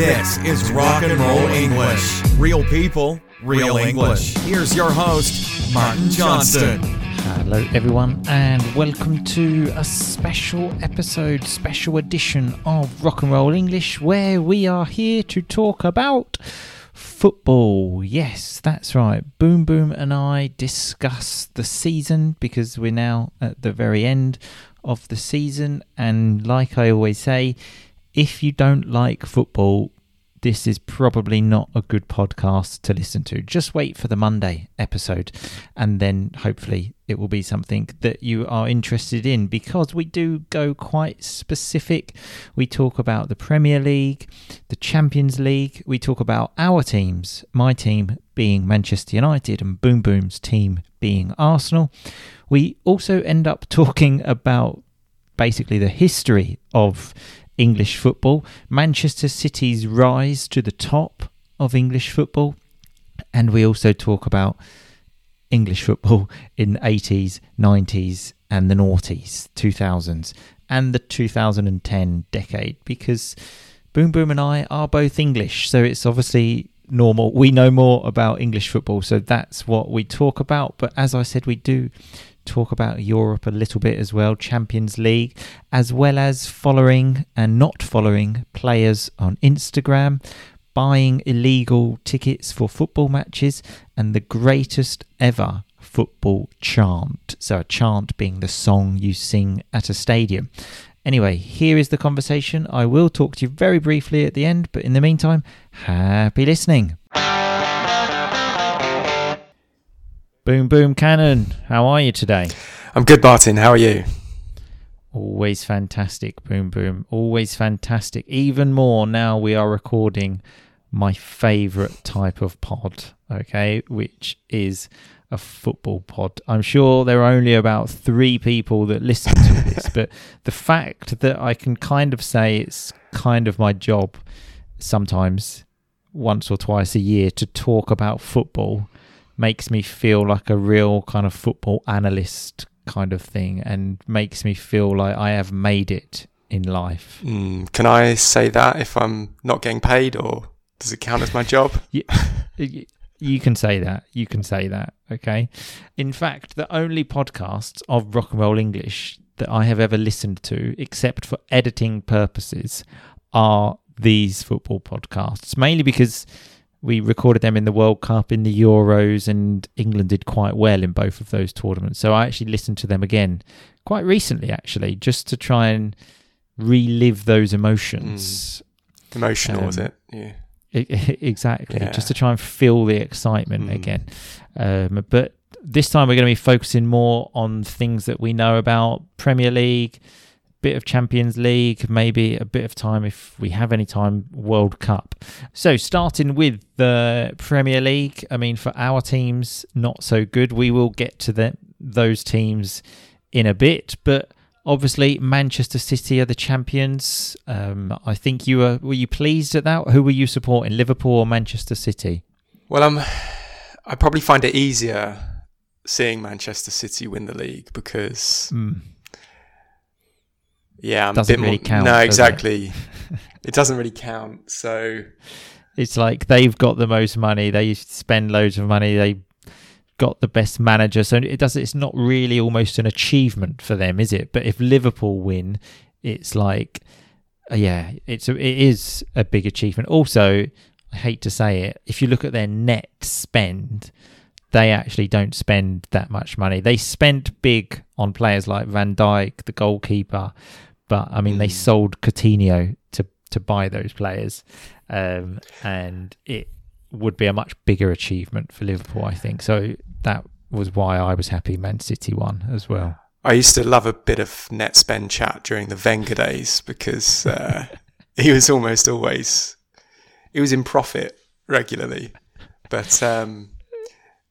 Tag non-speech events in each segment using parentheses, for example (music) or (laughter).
This is Rock and Roll English. Real people, real English. Here's your host, Martin Johnston. Hello, everyone, and welcome to a special episode, special edition of Rock and Roll English, where we are here to talk about football. Yes, that's right. Boom Boom and I discuss the season because we're now at the very end of the season, and like I always say, if you don't like football, this is probably not a good podcast to listen to. Just wait for the Monday episode, and then hopefully it will be something that you are interested in because we do go quite specific. We talk about the Premier League, the Champions League, we talk about our teams, my team being Manchester United, and Boom Boom's team being Arsenal. We also end up (laughs) talking about basically the history of English football, Manchester City's rise to the top of English football, and we also talk about English football in the 80s, 90s, and the noughties, 2000s, and the 2010 decade because Boom Boom and I are both English, so it's obviously normal. We know more about English football, so that's what we talk about. But as I said, we do talk about Europe a little bit as well, Champions League, as well as following and not following players on Instagram, buying illegal tickets for football matches, and the greatest ever football chant. So, a chant being the song you sing at a stadium. Anyway, here is the conversation. I will talk to you very briefly at the end, but in the meantime, happy listening. Boom, boom, cannon. How are you today? I'm good, Martin. How are you? Always fantastic, boom, boom. Always fantastic. Even more now we are recording my favorite type of pod, okay, which is a football pod. I'm sure there are only about three people that listen to (laughs) this, but the fact that I can kind of say it's kind of my job sometimes, once or twice a year, to talk about football makes me feel like a real kind of football analyst kind of thing and makes me feel like I have made it in life. Mm, can I say that if I'm not getting paid or does it count as my job? (laughs) you, you can say that. You can say that. Okay. In fact, the only podcasts of rock and roll English that I have ever listened to, except for editing purposes, are these football podcasts, mainly because we recorded them in the World Cup, in the Euros, and England did quite well in both of those tournaments. So I actually listened to them again quite recently, actually, just to try and relive those emotions. Mm. Emotional, um, was it? Yeah. (laughs) exactly. Yeah. Just to try and feel the excitement mm. again. Um, but this time we're going to be focusing more on things that we know about Premier League bit of Champions League, maybe a bit of time if we have any time, World Cup. So, starting with the Premier League, I mean, for our teams, not so good. We will get to the, those teams in a bit, but obviously Manchester City are the champions. Um, I think you were were you pleased at that? Who were you supporting, Liverpool or Manchester City? Well, um, I probably find it easier seeing Manchester City win the league because. Mm yeah, I'm doesn't really more, count. No, exactly. It? (laughs) it doesn't really count. So it's like they've got the most money. They spend loads of money. They got the best manager. So it does. It's not really almost an achievement for them, is it? But if Liverpool win, it's like, uh, yeah, it's a, it is a big achievement. Also, I hate to say it, if you look at their net spend, they actually don't spend that much money. They spent big on players like Van Dijk, the goalkeeper, but I mean, mm. they hmm. sold Coutinho to to buy those players, um, and it would be a much bigger achievement for Liverpool, I think. So that was why I was happy Man City won as well. I used to love a bit of net spend chat during the Wenger days because uh, he was almost always he was in profit regularly, but um,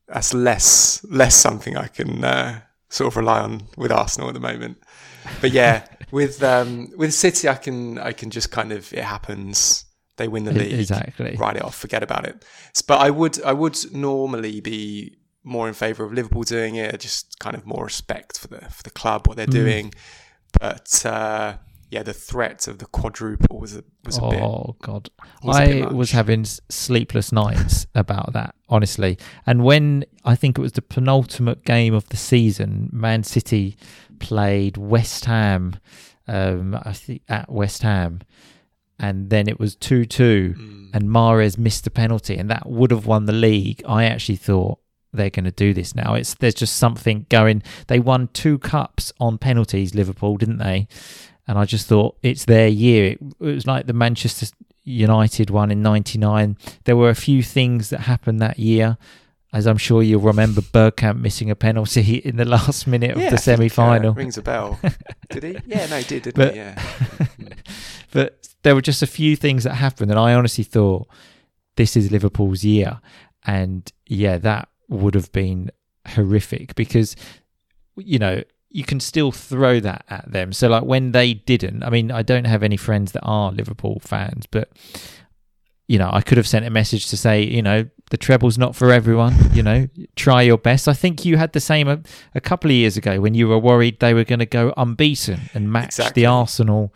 that's less less something I can uh, sort of rely on with Arsenal at the moment but yeah, with um, with City, I can I can just kind of it happens. They win the league, exactly. Write it off, forget about it. But I would I would normally be more in favour of Liverpool doing it, just kind of more respect for the for the club what they're mm. doing. But uh, yeah, the threat of the quadruple was a was a bit. Oh God, was I was having sleepless nights (laughs) about that, honestly. And when I think it was the penultimate game of the season, Man City played West Ham, um, I think at West Ham, and then it was two-two, Mm. and Mahrez missed the penalty, and that would have won the league. I actually thought they're going to do this now. It's there's just something going. They won two cups on penalties, Liverpool, didn't they? And I just thought it's their year. It, it was like the Manchester United one in '99. There were a few things that happened that year. As I'm sure you'll remember, Bergkamp missing a penalty (laughs) in the last minute of Yeah, I the uh, semi-final. rings a bell. (laughs) did he? Yeah, no, he did, didn't But- he? Yeah. (laughs) but there were just a few things that happened, and I honestly thought this is Liverpool's year. And yeah, that would have been horrific because you know you can still throw that at them. So like when they didn't, I mean, I don't have any friends that are Liverpool fans, but you know, I could have sent a message to say, you know, the treble's not for everyone. You know, try your best. I think you had the same a, a couple of years ago when you were worried they were going to go unbeaten and match Exactly. the Arsenal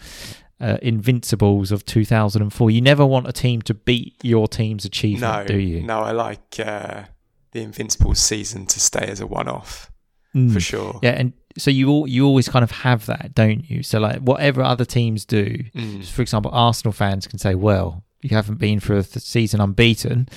uh, invincibles of 2004. You never want a team to beat your team's achievement, No, do you? no, I like uh, the Invincibles season to stay as a one-off Mm. for sure. Yeah, and so you all, you always kind of have that, don't you? So like whatever other teams do, Mm. for example, Arsenal fans can say, "Well, you haven't been for a th- season unbeaten."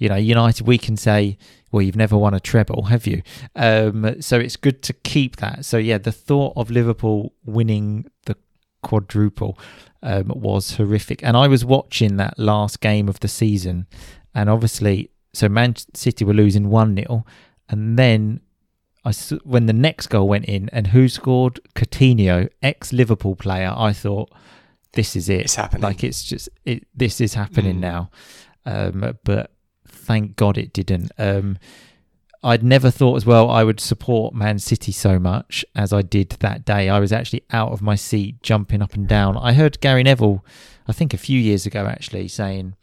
You know, United, we can say, "Well, you've never won a treble, have you?" Um, so it's good to keep that. So yeah, the thought of Liverpool winning the quadruple um, was horrific, and I was watching that last game of the season, and obviously, so Man City were losing one 0 and then. I when the next goal went in and who scored Coutinho, ex Liverpool player, I thought this is it. It's happening. Like it's just it. This is happening Mm. now, um, but thank God it didn't. Um, I'd never thought as well I would support Man City so much as I did that day. I was actually out of my seat, jumping up and down. I heard Gary Neville, I think a few years ago, actually saying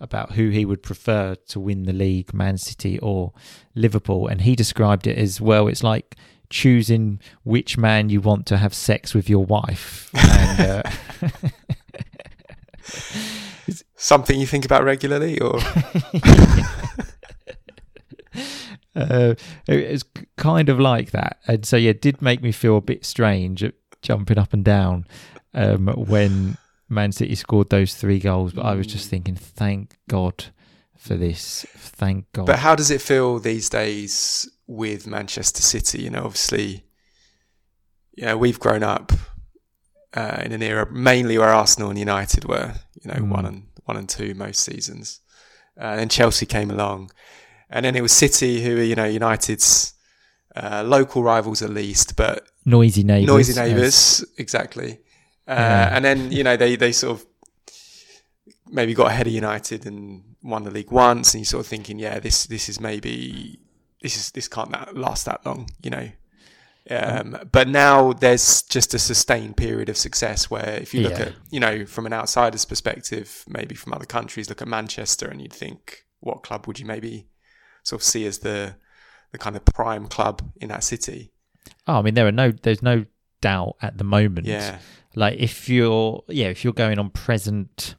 about who he would prefer to win the league, Man City or Liverpool, and he described it as well. It's like choosing which man you want to have sex with your wife. And, uh, (laughs) Something you think about regularly, or (laughs) uh, it's kind of like that, and so yeah, it did make me feel a bit strange at jumping up and down um, when Man City scored those three goals. But I was just thinking, thank God for this. Thank God. but how does it feel these days with Manchester City? You know, obviously, you know, we've grown up uh, in an era mainly where Arsenal and United were, you know, Mm. one and one and two most seasons, uh, and then Chelsea came along, and then it was City who are, you know, United's uh, local rivals at least, but noisy neighbours. noisy neighbours, exactly. Uh, Yeah. And then you know they they sort of maybe got ahead of United and won the league once, and you're sort of thinking, yeah, this this is maybe this is this can't last that long, you know. Um, but now there's just a sustained period of success where if you look Yeah. at you know from an outsider's perspective, maybe from other countries, look at Manchester and you'd think, what club would you maybe sort of see as the the kind of prime club in that city? Oh, I mean, there are no, there's no doubt at the moment. Yeah, Like if you're, yeah, if you're going on present,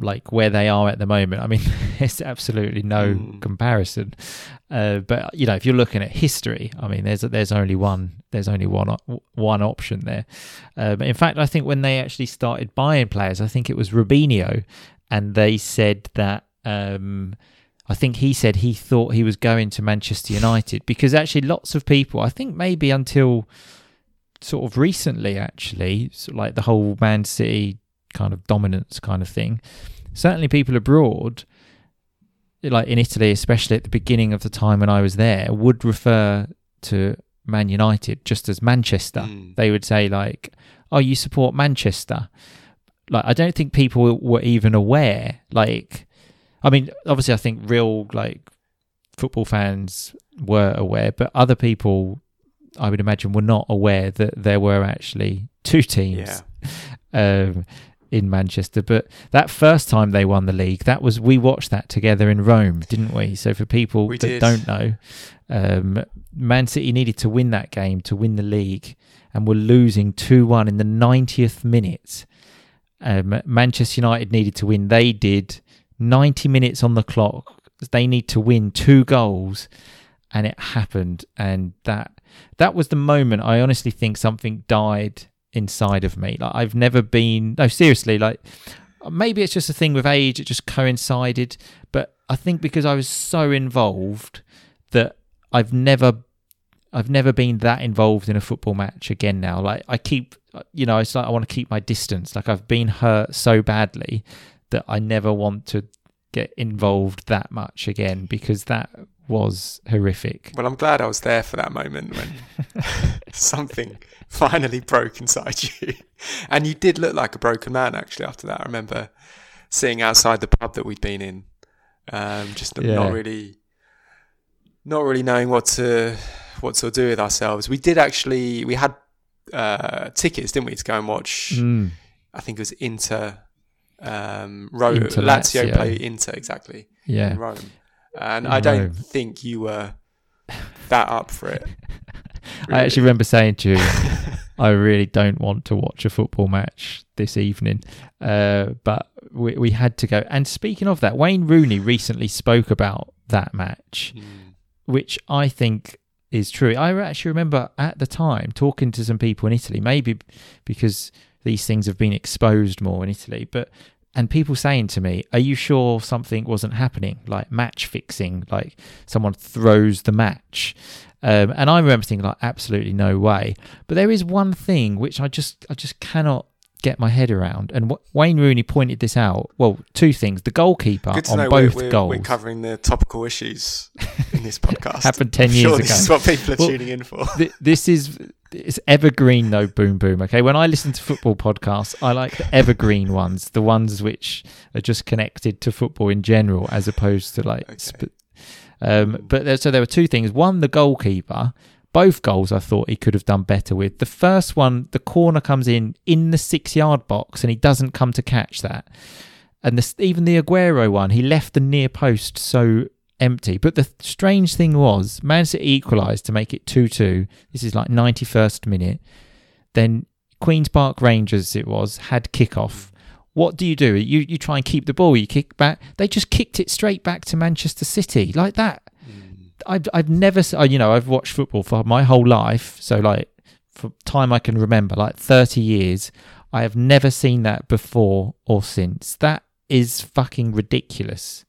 like where they are at the moment, I mean, (laughs) there's absolutely no Mm. comparison. Uh, but you know, if you're looking at history, I mean, there's there's only one, there's only one one option there. Um, in fact, I think when they actually started buying players, I think it was Robinho, and they said that. Um, I think he said he thought he was going to Manchester United because actually lots of people, I think maybe until sort of recently, actually, sort of like the whole Man City kind of dominance kind of thing. Certainly, people abroad, like in Italy, especially at the beginning of the time when I was there, would refer to Man United just as Manchester. Mm. They would say like, "Oh, you support Manchester." Like, I don't think people were even aware. Like, I mean, obviously, I think real like football fans were aware, but other people, I would imagine, were not aware that there were actually two teams yeah. (laughs) um, in Manchester. But that first time they won the league, that was we watched that together in Rome, didn't we? So for people We that did. don't know, Um, Man City needed to win that game to win the league, and were losing two one in the 90th minute. Um, Manchester United needed to win. They did. 90 minutes on the clock. They need to win two goals, and it happened. And that that was the moment I honestly think something died inside of me. Like I've never been. No, seriously. Like maybe it's just a thing with age. It just coincided. But I think because I was so involved that I've never I've never been that involved in a football match again now. Like I keep you know, it's like I want to keep my distance. Like I've been hurt so badly that I never want to get involved that much again because that was horrific. Well, I'm glad I was there for that moment when (laughs) something finally broke inside you. And you did look like a broken man actually after that. I remember seeing outside the pub that we'd been in, um, just Yeah. not really not really knowing what to what to do with ourselves. We did actually we had uh, tickets, didn't we, to go and watch Mm. I think it was Inter um Ro- Inter Lazio Lazio. play Inter exactly Yeah. in Rome. And In I don't Rome. think you were that up for it. (laughs) I actually remember saying to you, (laughs) I really don't want to watch a football match this evening, uh, but we, we had to go. And speaking of that, Wayne Rooney recently spoke about that match, Mm. which I think is true. I actually remember at the time talking to some people in Italy, maybe because these things have been exposed more in Italy, but and people saying to me, "Are you sure something wasn't happening, like match fixing, like someone throws the match?" Um, and I remember thinking, like, absolutely no way. But there is one thing which I just, I just cannot get my head around. And w- Wayne Rooney pointed this out. Well, two things: the goalkeeper on both we're, we're, goals we're covering the topical issues in this (laughs) podcast. happened ten I'm years sure ago. this is what people are Well, tuning in for. Th- this is it's evergreen though boom boom okay when i listen to football podcasts i like the evergreen ones the ones which are just connected to football in general as opposed to like Okay. sp- um but there, so there were two things one the goalkeeper both goals i thought he could have done better with the first one the corner comes in in the six yard box and he doesn't come to catch that and the, even the Aguero one, he left the near post so empty. But the strange thing was, Man City equalised to make it 2 2. This is like 91st minute. Then Queen's Park Rangers, it was, had kickoff. What do you do? You, you try and keep the ball, you kick back. They just kicked it straight back to Manchester City like that. I've, I've never, uh, you know, I've watched football for my whole life. So, like, for time I can remember, like 30 years, I have never seen that before or since. That is fucking ridiculous.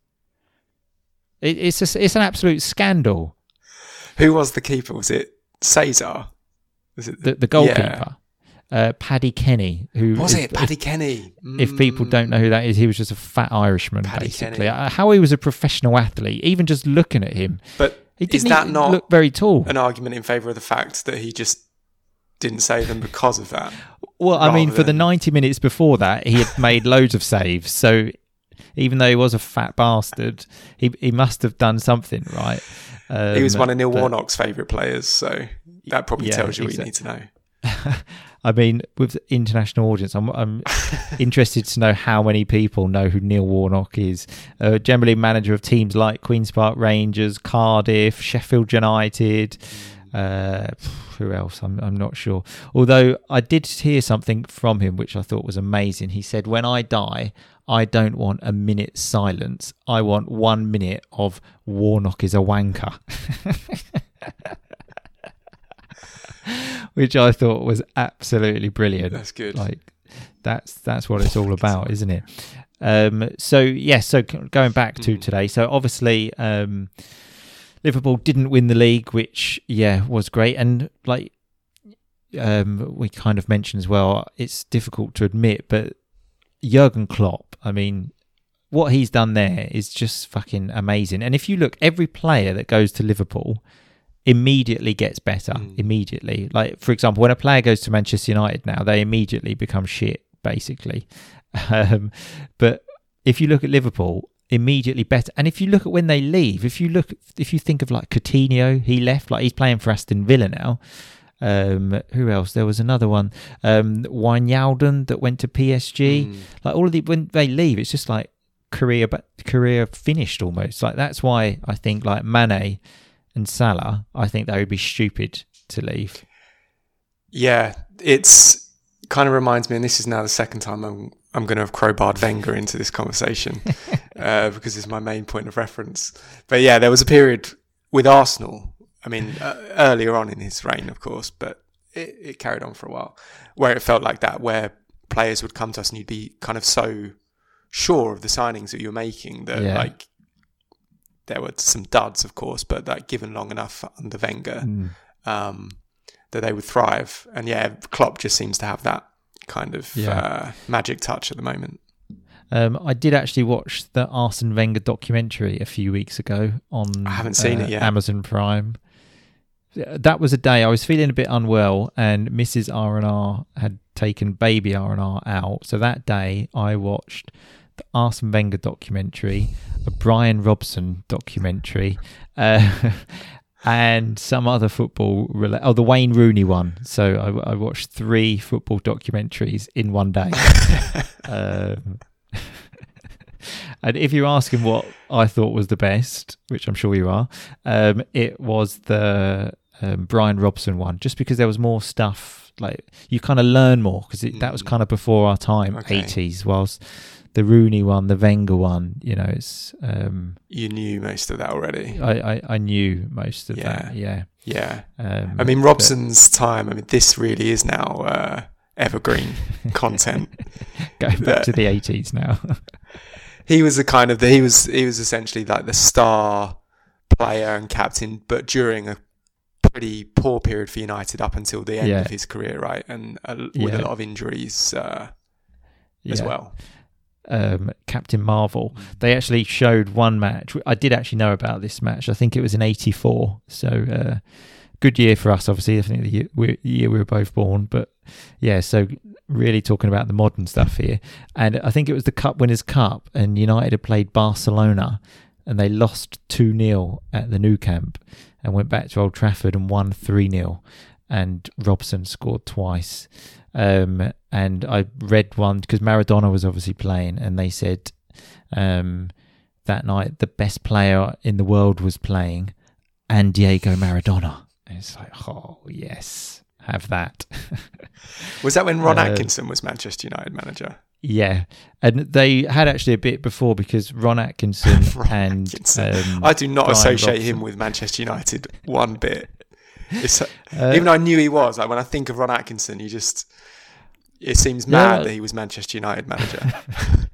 It, it's just, it's an absolute scandal. Who was the keeper? Was it Cesar? Was it The the goalkeeper, uh, Paddy Kenny, who Was if- it Paddy Kenny? If, if people don't know who that is, he was just a fat Irishman, Paddy basically. Kenny. How he was a professional athlete, even just looking at him, But he is didn't that not look very tall. an argument in favour of the fact that he just didn't save them because of that? Well, I mean, for the 90 minutes before that, he had made (laughs) loads of saves. So even though he was a fat bastard, he he must have done something right. Um, he was one of Neil but- Warnock's favourite players, so that probably Yeah, tells you what you need to know. (laughs) I mean, with the international audience, I'm, I'm (laughs) interested to know how many people know who Neil Warnock is. Uh, generally, manager of teams like Queens Park Rangers, Cardiff, Sheffield United. Uh, who else? I'm, I'm not sure. Although I did hear something from him which I thought was amazing. He said, When I die, I don't want a minute's silence. I want one minute of Warnock is a wanker. (laughs) (laughs) which I thought was absolutely brilliant. That's good. Like that's that's what it's all about, isn't it? Um, so yes, so going back to Mhm. today, so obviously um, Liverpool didn't win the league, which yeah was great, and like um, we kind of mentioned as well, it's difficult to admit, but Jurgen Klopp, I mean. What he's done there is just fucking amazing. And if you look, every player that goes to Liverpool immediately gets better. Mm. Immediately. Like, for example, when a player goes to Manchester United now, they immediately become shit, basically. (laughs) Um, but if you look at Liverpool, immediately better. And if you look at when they leave, if you look, if you think of like Coutinho, he left, like he's playing for Aston Villa now. Um, who else? There was another one, um, Wijnaldum that went to PSG. Mm. Like all of the when they leave, it's just like career, but career finished almost. Like that's why I think like Mane and Salah, I think they would be stupid to leave. Yeah, it's kind of reminds me, and this is now the second time I'm I'm going to have crowbarred Wenger into this conversation (laughs) uh, because it's my main point of reference. But yeah, there was a period with Arsenal. I mean, uh, earlier on in his reign, of course, but it, it carried on for a while, where it felt like that, where players would come to us and you'd be kind of so sure of the signings that you're making that Yeah. like there were some duds, of course, but that given long enough under Wenger, Mm. um, that they would thrive. And yeah, Klopp just seems to have that kind of Yeah. uh, magic touch at the moment. Um, I did actually watch the Arsene Wenger documentary a few weeks ago on I haven't seen uh, it yet. Amazon Prime. That was a day I was feeling a bit unwell, and Mrs. R and R had taken baby R and R out. So that day, I watched the Arsene Wenger documentary, a Brian Robson documentary, uh, (laughs) and some other football. Rela- oh, the Wayne Rooney one. So I, I watched three football documentaries in one day. (laughs) um, (laughs) and if you're asking what I thought was the best, which I'm sure you are, um, it was the um, Brian Robson one, just because there was more stuff. Like you kind of learn more because that was Mm. kind of before our time, Okay. 80s. Whilst the Rooney one, the Wenger one, you know, it's um, You knew most of that already. I, I I knew most of that. Yeah. Yeah. Um, I mean, but- Robson's time, I mean, this really is now uh, evergreen (laughs) content. (laughs) going back to the 80s now. (laughs) he was the kind of the, he was he was essentially like the star player and captain, but during a pretty poor period for United up until the end Yeah. of his career, right? And uh, with Yeah. a lot of injuries uh, as well. Um, Captain Marvel. They actually showed one match. I did actually know about this match. I think it was in '84. So uh, good year for us, obviously. I think the year, we- year we were both born. But yeah, so really talking about the modern stuff here. And I think it was the Cup Winners' Cup, and United had played Barcelona, and they lost two 0 at the Nou Camp, and went back to Old Trafford and won three 0 and Robson scored twice. Um, and I read one because Maradona was obviously playing, and they said um, that night the best player in the world was playing, and Diego Maradona. And it's like, oh yes, have that. (laughs) Was that when Ron Uh, Atkinson was Manchester United manager? yeah, and they had actually a bit before because Ron Atkinson (laughs) Ron and Atkinson. Um, I do not Brian associate Robson. him with Manchester United (laughs) one bit. Uh, even though I knew he was, like when I think of Ron Atkinson, you just it seems mad well- that he was Manchester United manager. (laughs)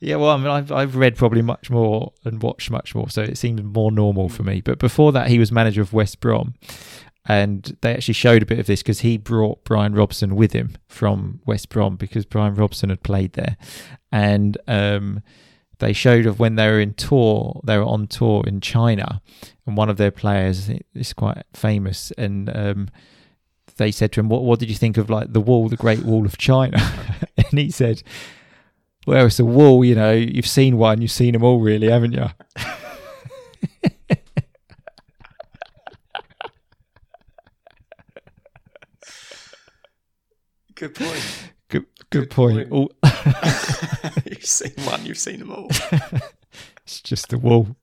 Yeah, well, I mean, I've, I've read probably much more and watched much more, so it seemed more normal for me. But before that, he was manager of West Brom, and they actually showed a bit of this because he brought Brian Robson with him from West Brom because Brian Robson had played there, and um, they showed of when they were in tour, they were on tour in China, and one of their players is quite famous, and um, they said to him, "What what did you think of like the wall, the Great Wall of China?" (laughs) (laughs) and he said. Well, it's a wall, you know. You've seen one, you've seen them all, really, haven't you? (laughs) Good point. Good, good, Good point. point. You've seen one, you've seen them all. it's just a wall.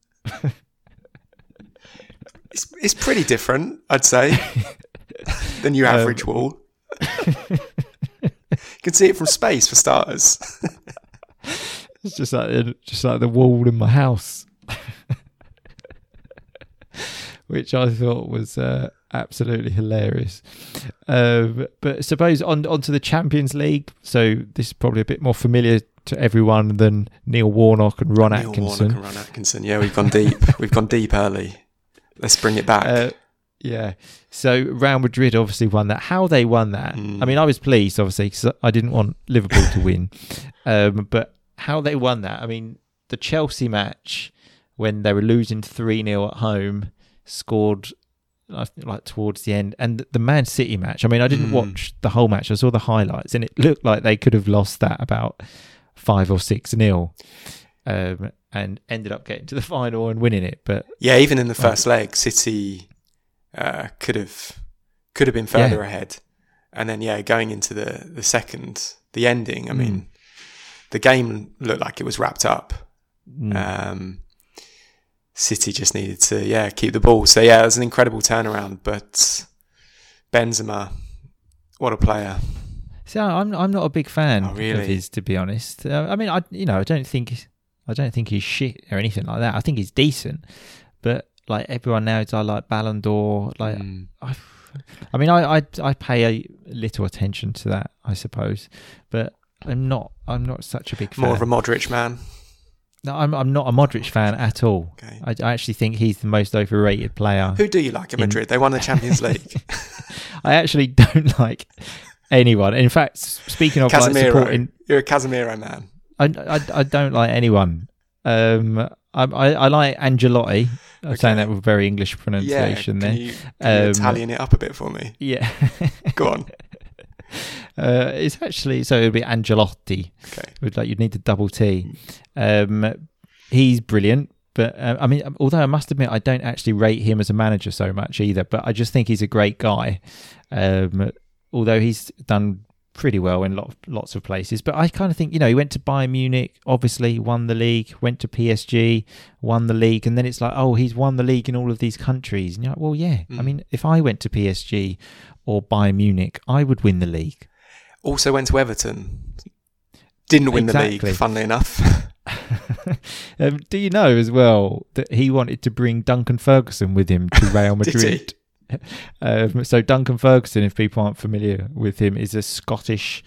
It's, it's pretty different, I'd say, (laughs) than your Um, average wall. you can see it from space for starters. (laughs) It's just like the- just like the wall in my house, (laughs) which I thought was uh, absolutely hilarious. Um, but suppose on onto the Champions League. So this is probably a bit more familiar to everyone than Neil Warnock and Ron Neil Atkinson. Warnock and Ron Atkinson. Yeah, we've gone deep. we've gone deep early. Let's bring it back. Uh, yeah. So Real Madrid obviously won that. How they won that? Mm. I mean, I was pleased obviously because I didn't want Liverpool to win, (laughs) um, but how they won that? I mean, the Chelsea match when they were losing three 0 at home, scored like towards the end, and the Man City match. I mean, I didn't Mm. watch the whole match. I saw the highlights, and it looked like they could have lost that about five or six nil. Um, and ended up getting to the (laughs) final and winning it, but yeah, even in the first leg, City uh, could have could have been further Yeah. ahead, and then yeah, going into the the second, the ending. I Mm. mean, the game looked like it was wrapped up. mm, Um, City just needed to, yeah, keep the ball. So yeah, it was an incredible turnaround. But Benzema, what a player! See, I'm I'm not a big fan Oh, really? of his, to be honest. Uh, I mean, I you know I don't think I don't think he's shit or anything like that. I think he's decent, but like everyone knows, I like Ballon d'Or. Like, Mm. I, I mean, I, I I pay a little attention to that, I suppose, but I'm not I'm not such a big fan. More of a Modric man. no, I'm I'm not a Modric fan at all. Okay. I, I actually think he's the most overrated player. Who do you like in In- Madrid? They won the Champions (laughs) League. I actually don't like anyone. In fact, speaking of like supporting You're a Casemiro man. I, I, I don't like anyone. Um, I, I, I like Ancelotti. I'm Okay. saying that with very English Yeah. pronunciation Can there. you, can you Um, Italian it up a bit for me? Yeah. Go on. (laughs) uh, it's actually so it would be Ancelotti. Okay. With like you'd need the double T. Um, he's brilliant. But uh, I mean, although I must admit, I don't actually rate him as a manager so much either. But I just think he's a great guy. Um, although he's done pretty well in lot, lots of places. But I kind of think, you know, he went to Bayern Munich, obviously won the league, went to PSG, won the league, and then it's like, oh, he's won the league in all of these countries. And you're like, well, yeah. I Mm. mean, if I went to PSG or Bayern Munich, I would win the league. Also went to Everton. Didn't win the league, funnily enough. (laughs) um, do you know as well that he wanted to bring Duncan Ferguson with him to (laughs) Real Madrid? Um, so Duncan Ferguson, if people aren't familiar with him, is a Scottish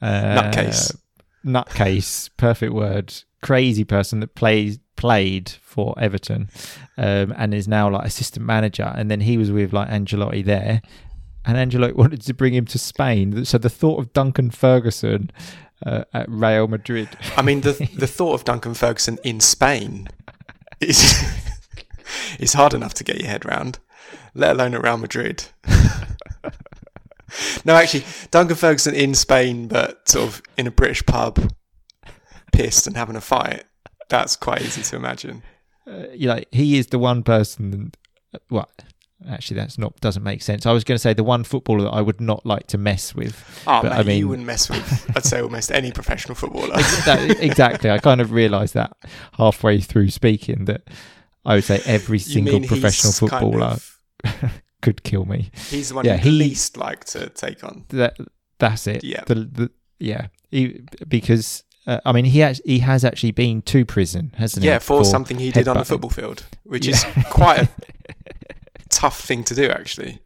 uh, Nutcase. nutcase, perfect word, crazy person that plays played for Everton, um, and is now like assistant manager. And then he was with like Ancelotti there, and Ancelotti (laughs) wanted to bring him to Spain. So the thought of Duncan Ferguson uh, at Real Madrid. I mean, the (laughs) the thought of Duncan Ferguson in Spain is (laughs) is hard enough to get your head round, let alone at Real Madrid. (laughs) no, actually, Duncan Ferguson in Spain, but sort of in a British pub, pissed and having a fight. That's quite easy to imagine. uh, you know, he is the one person. Well, actually, that's not doesn't make sense. I was going to say the one footballer that I would not like to mess with. Oh, But, mate, I mean- you wouldn't mess with, I'd say, almost any professional footballer. That, exactly. I kind of realised that halfway through speaking that I would say every single professional kind footballer of- (laughs) could kill me. he's the one Yeah, he- least like to take on. That that's it. Yeah. The, the, yeah. He, because uh, I mean, he has, he has actually been to prison, hasn't he? Yeah, for something he did on the football field, which is quite a (laughs) tough thing to do, actually,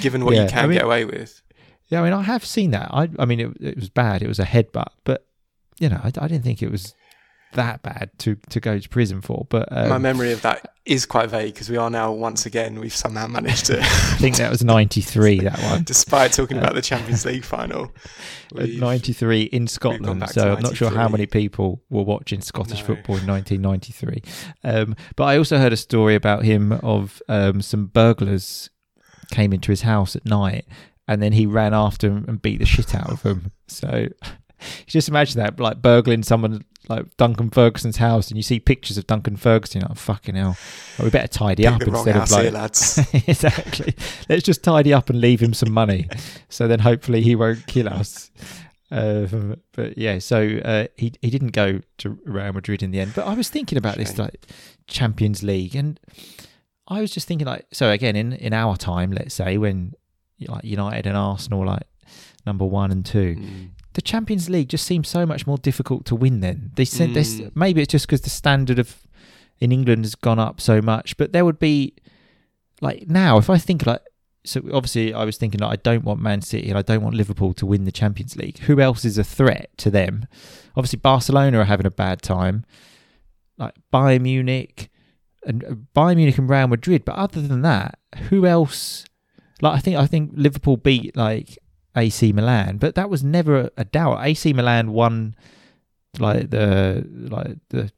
given what Yeah, you can I mean- get away with. Yeah, I mean, I have seen that. I, I mean, it, it was bad. It was a headbutt, but you know, I, I didn't think it was that bad to to go to prison for. But um, My memory of that is quite vague because we are now once again we've somehow managed to, I think that was '93. (laughs) that one, despite talking about the Champions League final, (laughs) '93 in Scotland. So I'm not sure how many people were watching Scottish No. football in 1993. Um, but I also heard a story about him of um, some burglars came into his house at night, and then he ran after them and beat the shit out of them. So. (laughs) Just imagine that, like burgling someone like Duncan Ferguson's house, and you see pictures of Duncan Ferguson. You're like, fucking hell, Like, we better tidy up instead of like here, lads. (laughs) exactly. Let's just tidy up and leave him some money, so then hopefully he won't kill us. Um, but yeah, so uh, he he didn't go to Real Madrid in the end. But I was thinking about this like Champions League, and I was just thinking like, so again in in our time, let's say when like United and Arsenal like number one and two, Mm. The Champions League just seems so much more difficult to win. Then they said this. Mm. Maybe it's just because the standard of in England has gone up so much, but there would be like now if I think like so obviously I was thinking like I don't want Man City and I don't want Liverpool to win the Champions League. Who else is a threat to them? Obviously Barcelona are having a bad time. Like Bayern Munich and uh, Bayern Munich and Real Madrid, but other than that, who else? Like I think I think Liverpool beat like AC Milan, but that was never a, doubt. AC Milan won like the like the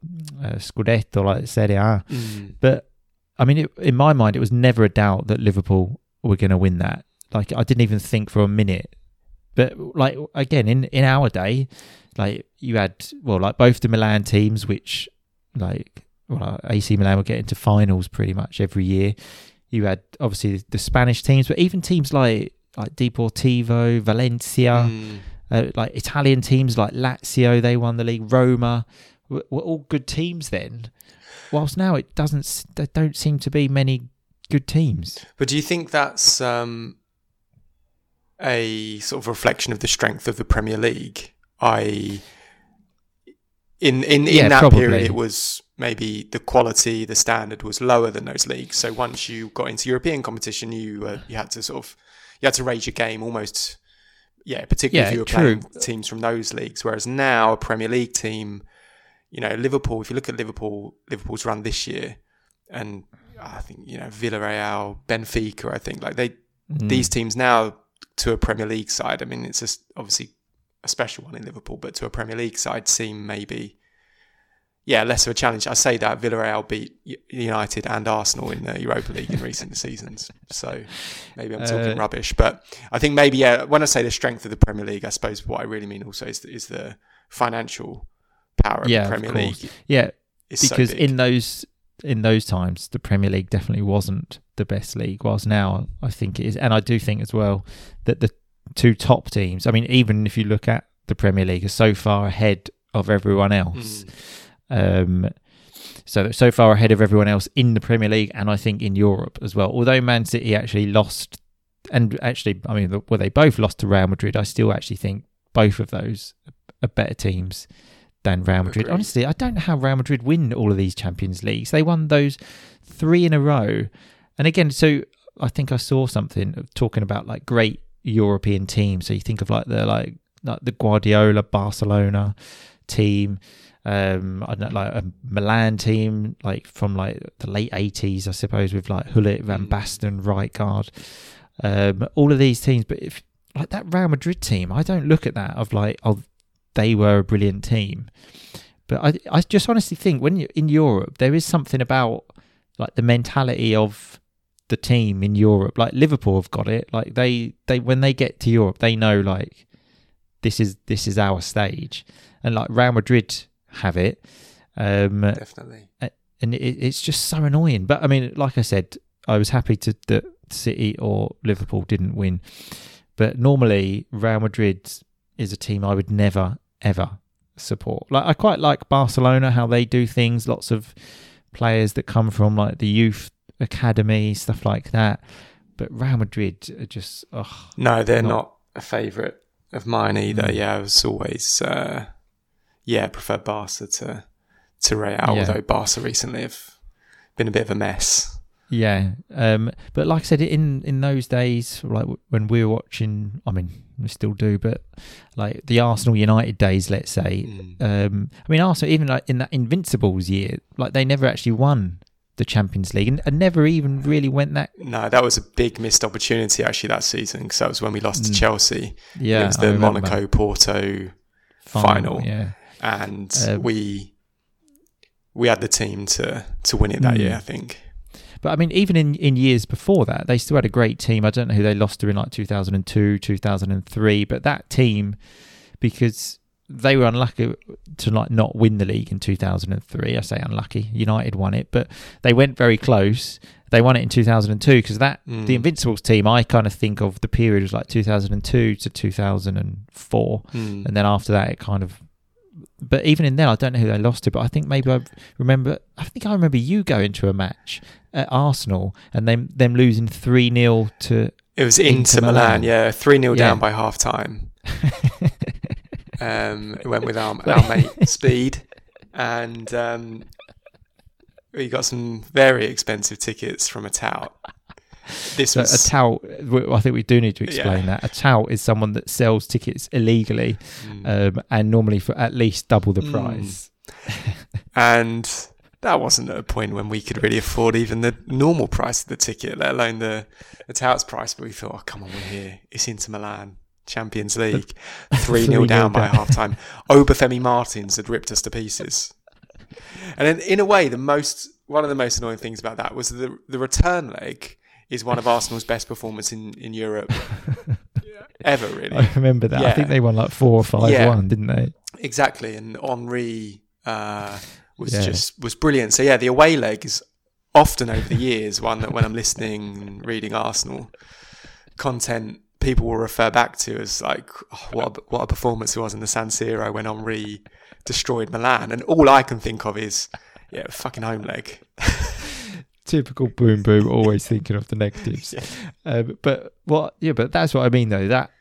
uh, Scudetto, like Serie A. Mm. But I mean, it, in my mind, it was never a doubt that Liverpool were going to win that. Like I didn't even think for a minute. But like again, in in our day, like you had well, like both the Milan teams, which like well, AC Milan would get into finals pretty much every year. You had obviously the Spanish teams, but even teams like like Deportivo, Valencia, Mm. uh, like Italian teams like Lazio, they won the league. Roma, were, were all good teams then. Whilst now it doesn't, there don't seem to be many good teams. But do you think that's um, a sort of reflection of the strength of the Premier League? I in in, in Yeah, that probably. period it was maybe the quality, the standard was lower than those leagues. So once you got into European competition, you uh, you had to sort of you had to raise your game almost. Yeah, particularly Yeah, if you were true. playing teams from those leagues. Whereas now a Premier League team, you know, Liverpool. If you look at Liverpool, Liverpool's run this year, and I think you know Villarreal, Benfica. I think like they Mm. these teams now to a Premier League side. I mean, it's just obviously a special one in Liverpool, but to a Premier League side seem maybe yeah less of a challenge. I say that Villarreal beat United and Arsenal in the Europa League in recent (laughs) seasons, so maybe I'm talking Uh, rubbish. But I think maybe yeah, when I say the strength of the Premier League, I suppose what I really mean also is is the financial power of Yeah, the Premier course. League. Yeah, Is so because in those in those times the Premier League definitely wasn't the best league. Whilst now I think it is, and I do think as well that the two top teams. I mean, even if you look at the Premier League, are so far ahead of everyone else. Mm. Um, so so far ahead of everyone else in the Premier League, and I think in Europe as well. Although Man City actually lost, and actually, I mean, well, they both lost to Real Madrid. I still actually think both of those are better teams than Real Madrid. Agreed. Honestly, I don't know how Real Madrid win all of these Champions Leagues. They won those three in a row, and again, so I think I saw something talking about like great European teams. So you think of like the like like the Guardiola Barcelona team. Um, I don't know, like a Milan team, like from like the late eighties, I suppose, with like Gullit, Van Mm. Basten, Rijkaard, um, all of these teams. But if like that Real Madrid team, I don't look at that of like, oh, they were a brilliant team. But I, I just honestly think when you're in Europe, there is something about like the mentality of the team in Europe. Like Liverpool have got it. Like they, they when they get to Europe, they know like this is this is our stage, and like Real Madrid have it. Um, definitely. and it, it's just so annoying. But I mean, like I said, I was happy to that City or Liverpool didn't win. But normally, Real Madrid is a team I would never ever support. Like I quite like Barcelona how they do things. Lots of players that come from like the youth academy stuff like that. But Real Madrid are just oh No, they're Not- not, a favourite of mine either. Mm. Yeah, I was always uh, yeah I prefer Barca to to Real, Yeah. although Barca recently have been a bit of a mess. Yeah, um, but like I said, in in those days, like when we were watching, I mean, we still do, but like the Arsenal United days, let's say. Mm. Um, I mean, Arsenal even like in that Invincibles year, like they never actually won the Champions League and, and never even really went that. No, that was a big missed opportunity actually that season because that was when we lost to Mm. Chelsea. Yeah, it was the. Monaco Porto final. Yeah, and Um, we we had the team to to win it that Mm. year. I think. but I mean, even in in years before that, they still had a great team. I don't know who they lost to in like two thousand and two, two thousand and three, but that team because they were unlucky to like not win the league in 2003. I say unlucky. United won it, but they went very close. They won it in 2002 because that Mm. the Invincibles team. I kind of think of the period was like 2002 to 2004, Mm. and then after that it kind of. But even in there, I don't know who they lost to. But I think maybe I remember. I think I remember you going to a match at Arsenal and them them losing three 0 to. It was Inter Inter Milan, Milan. yeah, three 0 Yeah. down by half time. (laughs) Um, it went with our, our mate (laughs) Speed, and um, we got some very expensive tickets from a tout. This So was a tout. I think we do need to explain Yeah. that. A tout is someone that sells tickets illegally, Mm. um, and normally for at least double the Mm. price. (laughs) and that wasn't at a point when we could really afford even the normal price of the ticket, let alone the the tout's price. But we thought, oh come on, we're here. It's Inter Milan, Champions League, (laughs) three 0 down by half time. Obafemi Martins had ripped us to pieces. And in, in a way, the most one of the most annoying things about that was the the return leg is one of Arsenal's best performances in, in Europe (laughs) ever, really. I remember that. I think they won like four or five Yeah. one, didn't they? Exactly, and Henry uh, was Yeah. just was brilliant. So yeah, the away leg is often over the years one that when I'm listening and reading Arsenal content, people will refer back to as like oh, what a, what a performance it was in the San Siro when Henry destroyed Milan, and all I can think of is yeah, fucking home leg. (laughs) Typical boom boom, always thinking of the negatives. (laughs) Yeah. Um, but what? Yeah, but that's what I mean though. That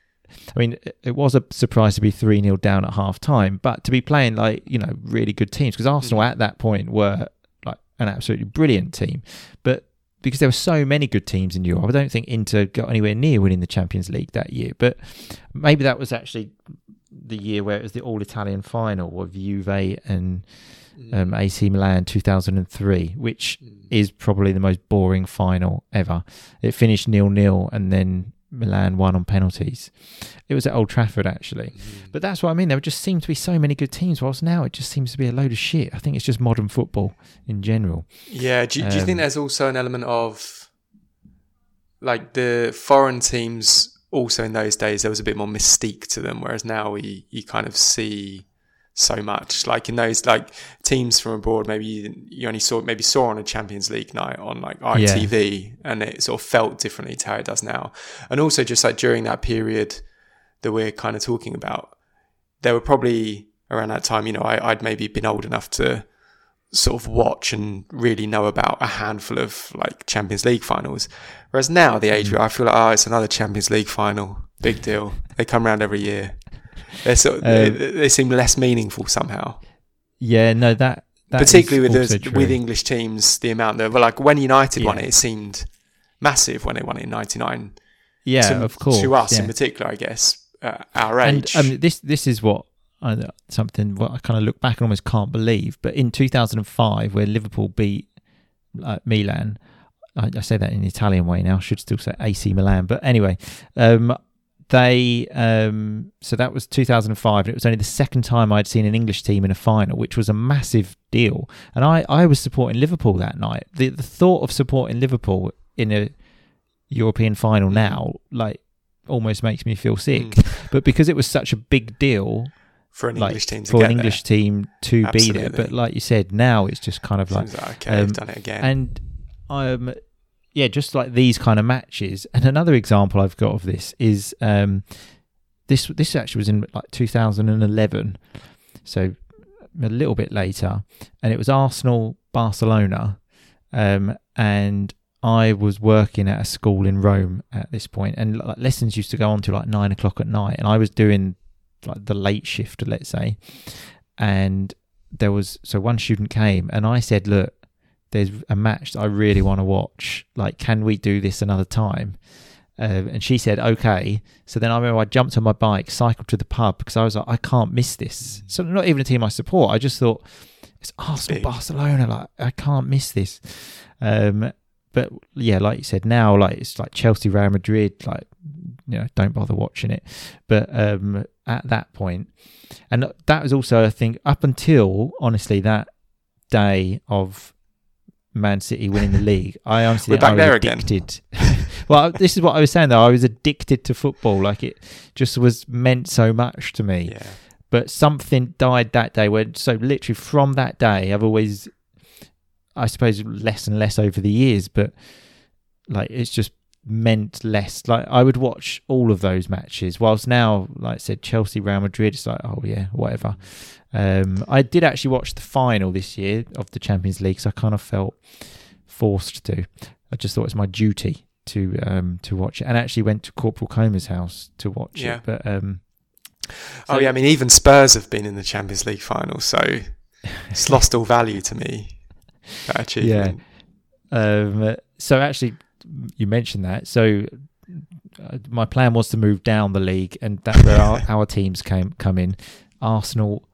I mean, it- was a surprise to be three 0 down at half time, but to be playing like you know really good teams because Arsenal at that point were like an absolutely brilliant team, but. Because there were so many good teams in Europe, I don't think Inter got anywhere near winning the Champions League that year. But maybe that was actually the year where it was the all Italian final with Juve and um, AC Milan 2003, which is probably the most boring final ever. It finished nil nil and then Milan won on penalties. It was at Old Trafford actually. But that's what I mean. There just seem to be so many good teams, whilst now it just seems to be a load of shit. I think it's just modern football in general. Yeah. Do, you- do you think Um, there's also an element of like the foreign teams? Also, in those days, there was a bit more mystique to them, whereas now we you kind of see so much. Like in those like teams from abroad, maybe you, you only saw maybe saw on a Champions League night on like ITV, and it sort of felt differently to how it does now. And also, just like during that period that we're kind of talking about, there were probably around that time. You know, I, I'd maybe been old enough to sort of watch and really know about a handful of like Champions League finals. Whereas now, the age mm. where I feel like, oh, it's another Champions League final, big deal. They come around every year. They're sort of, Um, they seem less meaningful somehow. Yeah, no, that, that Particularly with the, with English teams, the amount that, like when United won it, it seemed massive when they won it in '99. yeah, to, of course, to us yeah. in particular, I guess, uh, our And age. um, this this is what I, something what I kind of look back and almost can't believe. But in 2005, where Liverpool beat uh, Milan, I, I say that in the Italian way now. I should still say AC Milan, but anyway, um, they um, so that was 2005, and it was only the second time I'd seen an English team in a final, which was a massive deal. And I I was supporting Liverpool that night. The the thought of supporting Liverpool in a European final now, like, almost makes me feel sick. Mm. (laughs) But because it was such a big deal, for an like English team to for an English team to be there, but like you said, now it's just kind of there. like like, okay, um, they've done it again. and um yeah, just like these kind of matches. And another example I've got of this is um this this actually was in like 2011, so a little bit later, and it was Arsenal Barcelona, um and I was working at a school in Rome at this point, and like lessons used to go on to like nine o'clock at night, and I was doing like the late shift, let's say, and there was so one student came, and I said, "Look, there's a match that I really want to watch. Like, can we do this another time?" Um, and she said, "Okay." So then I remember I jumped on my bike, cycled to the pub because I was like, "I can't miss this." So not even a team I support. I just thought it's Arsenal. Barcelona. Like, I can't miss this. Um, but yeah, like you said, now like it's like Chelsea, Real Madrid. Like, you know, don't bother watching it. But um, at that point, and that was also, I think, up until honestly that day of Man City winning the league, I honestly We're back was there again. addicted. (laughs) well, this is what I was saying though. I was addicted to football. Like it just was meant so much to me. yeah. But something died that day. Where so literally from that day, I've always, I suppose, less and less over the years. But like it's just meant less. Like I would watch all of those matches. Whilst now, like I said, Chelsea, Real Madrid, it's like oh yeah, whatever. Um, I did actually watch the final this year of the Champions League, so I kind of felt forced to. I just thought it was my duty to um to watch it, and actually went to Corporal Comer's house to watch Yeah. it. But um, oh yeah, I mean even Spurs have been in the Champions League final, so it's (laughs) lost all value to me. That achievement. Um, so actually, you mentioned that. So uh, my plan was to move down the league, and that's where our, (laughs) our teams came come in. Arsenal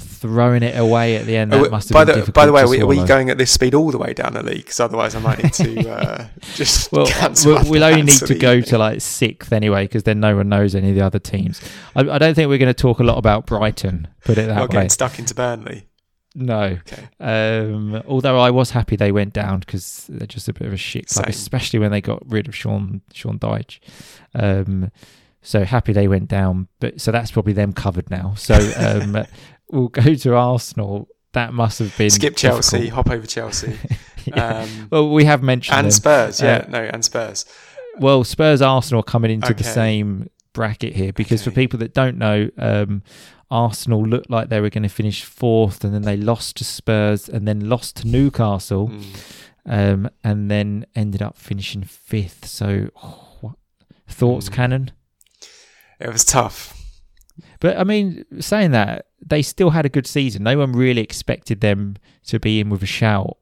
throwing it away at the end. That must have by been the difficult by the way, are we, are we going at this speed all the way down the league? Because otherwise, I might need to (laughs) uh, just Well, (laughs) cancel. we'll, we'll only need to go evening. to like sixth anyway, because then no one knows any of the other teams. I, I don't think we're going to talk a lot about Brighton. Put it that Not way. getting stuck into Burnley. No. Okay. Um, although I was happy they went down because they're just a bit of a shit club, Same. especially when they got rid of Sean Sean Dyche. Um, so happy they went down, but so that's probably them covered now. So um, (laughs) we'll go to Arsenal. That must have been Skip Chelsea, difficult. hop over Chelsea, (laughs) Yeah. um, well, we have mentioned and them. Spurs. Yeah, Uh, no, and Spurs. Well, Spurs Arsenal are coming into the same bracket here because for people that don't know, um, Arsenal looked like they were going to finish fourth, and then they lost to Spurs, and then lost to Newcastle, Mm. um, and then ended up finishing fifth. So, what, thoughts, Mm. Cannon? It was tough. But I mean, saying that, they still had a good season. No one really expected them to be in with a shout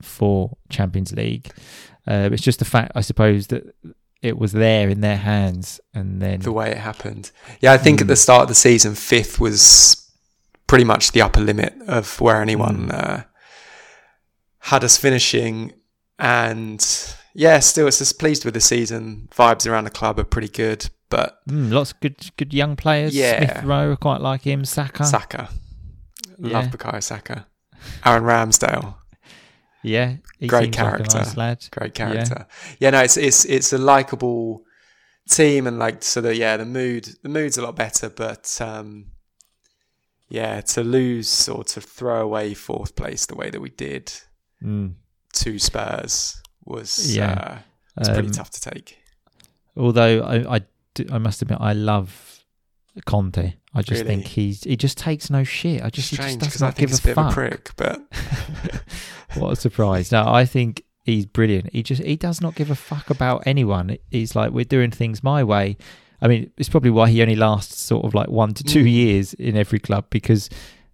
for Champions League. Uh, it's just the fact, I suppose, that it was there in their hands, and then the way it happened. Yeah, I think at the Mm. start of the season, fifth was pretty much the upper limit of where anyone Mm. uh, had us finishing. And yeah, still, it's just pleased with the season. Vibes around the club are pretty good, but mm, lots of good, good young players. Yeah. Smith Rowe, quite like him. Saka, Saka, love Yeah. Bukayo Saka, Aaron Ramsdale, yeah, he Great seems like a character. nice lad. great character. Yeah, no, it's it's it's a likable team, and like so the yeah the mood the mood's a lot better, but um, yeah, to lose or to throw away fourth place the way that we did Mm. to Spurs was Yeah. uh, it's pretty Um, tough to take. Although I, I, do- I must admit, I love Conte. I just Really? think he's he just takes no shit. I just he just Strange does because I not think give a a bit of a fuck. prick, but (laughs) (laughs) what a surprise! No, I think he's brilliant. He just he does not give a fuck about anyone. He's like we're doing things my way. I mean, it's probably why he only lasts sort of like one to two Mm. years in every club because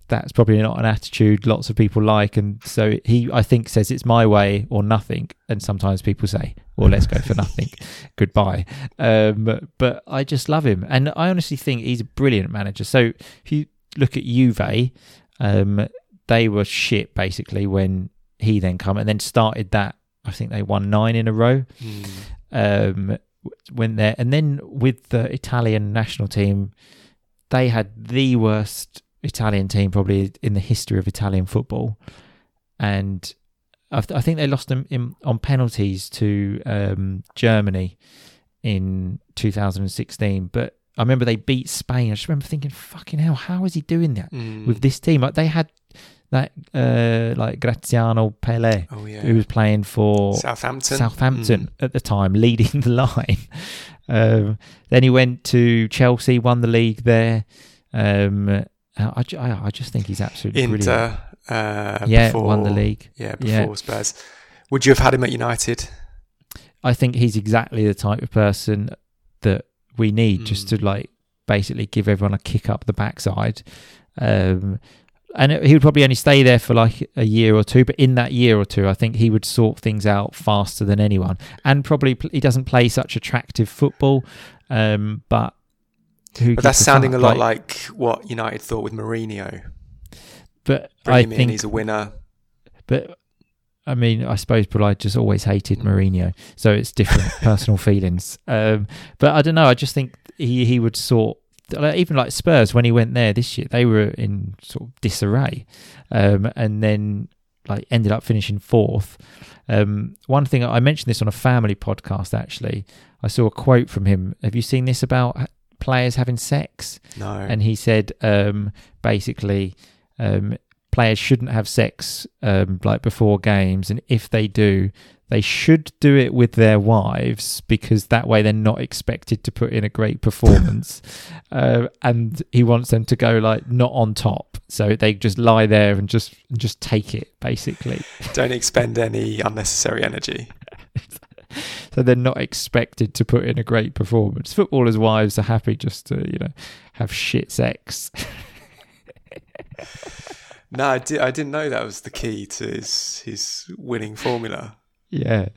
that's probably not an attitude lots of people like. And so he, I think, says it's my way or nothing. And sometimes people say, well, let's go for nothing. (laughs) Goodbye. Um, but I just love him. And I honestly think he's a brilliant manager. So if you look at Juve, um, they were shit basically when he then come and then started that. I think they won nine in a row mm, um, went there, and then with the Italian national team, they had the worst Italian team probably in the history of Italian football, and I, th- I think they lost them in, on penalties to um, Germany in 2016. But I remember they beat Spain. I just remember thinking, "Fucking hell, how is he doing that mm. with this team?" Like they had that uh, like Graziano Pellè, oh yeah, who was playing for Southampton. Southampton at the time, (laughs) leading the line. Um, then he went to Chelsea, won the league there. Um, I, I, I just think he's absolutely Mm. brilliant. Uh, Yeah, before, won the league. Yeah, Yeah. before Spurs. Would you have had him at United? I think he's exactly the type of person that we need just Mm. to like basically give everyone a kick up the backside. Um, and it- he would probably only stay there for like a year or two, but in that year or two, I think he would sort things out faster than anyone. And probably he doesn't play such attractive football, um, but? But that's sounding a lot Like- like, what United thought with Mourinho. But Bring I him in, think, he's a winner. but I mean, I suppose, but I just always hated. Mourinho, so it's different (laughs) personal feelings. Um, but I don't know. I just think he he would sort. Even like Spurs when he went there this year, they were in sort of disarray, um, and then like ended up finishing fourth. Um, one thing I mentioned this on a family podcast. Actually, I saw a quote from him. Have you seen this about players having sex? No. and he said um, basically um, players shouldn't have sex um, like before games, and if they do, they should do it with their wives because that way they're not expected to put in a great performance. (laughs) uh, and he wants them to go like not on top, so they just lie there and just just take it basically. Don't expend any unnecessary energy. (laughs) (laughs) so they're not expected to put in a great performance. Footballers' wives are happy just to you know have shit sex. (laughs) No, I, di- I didn't know that was the key to his his winning formula. Yeah,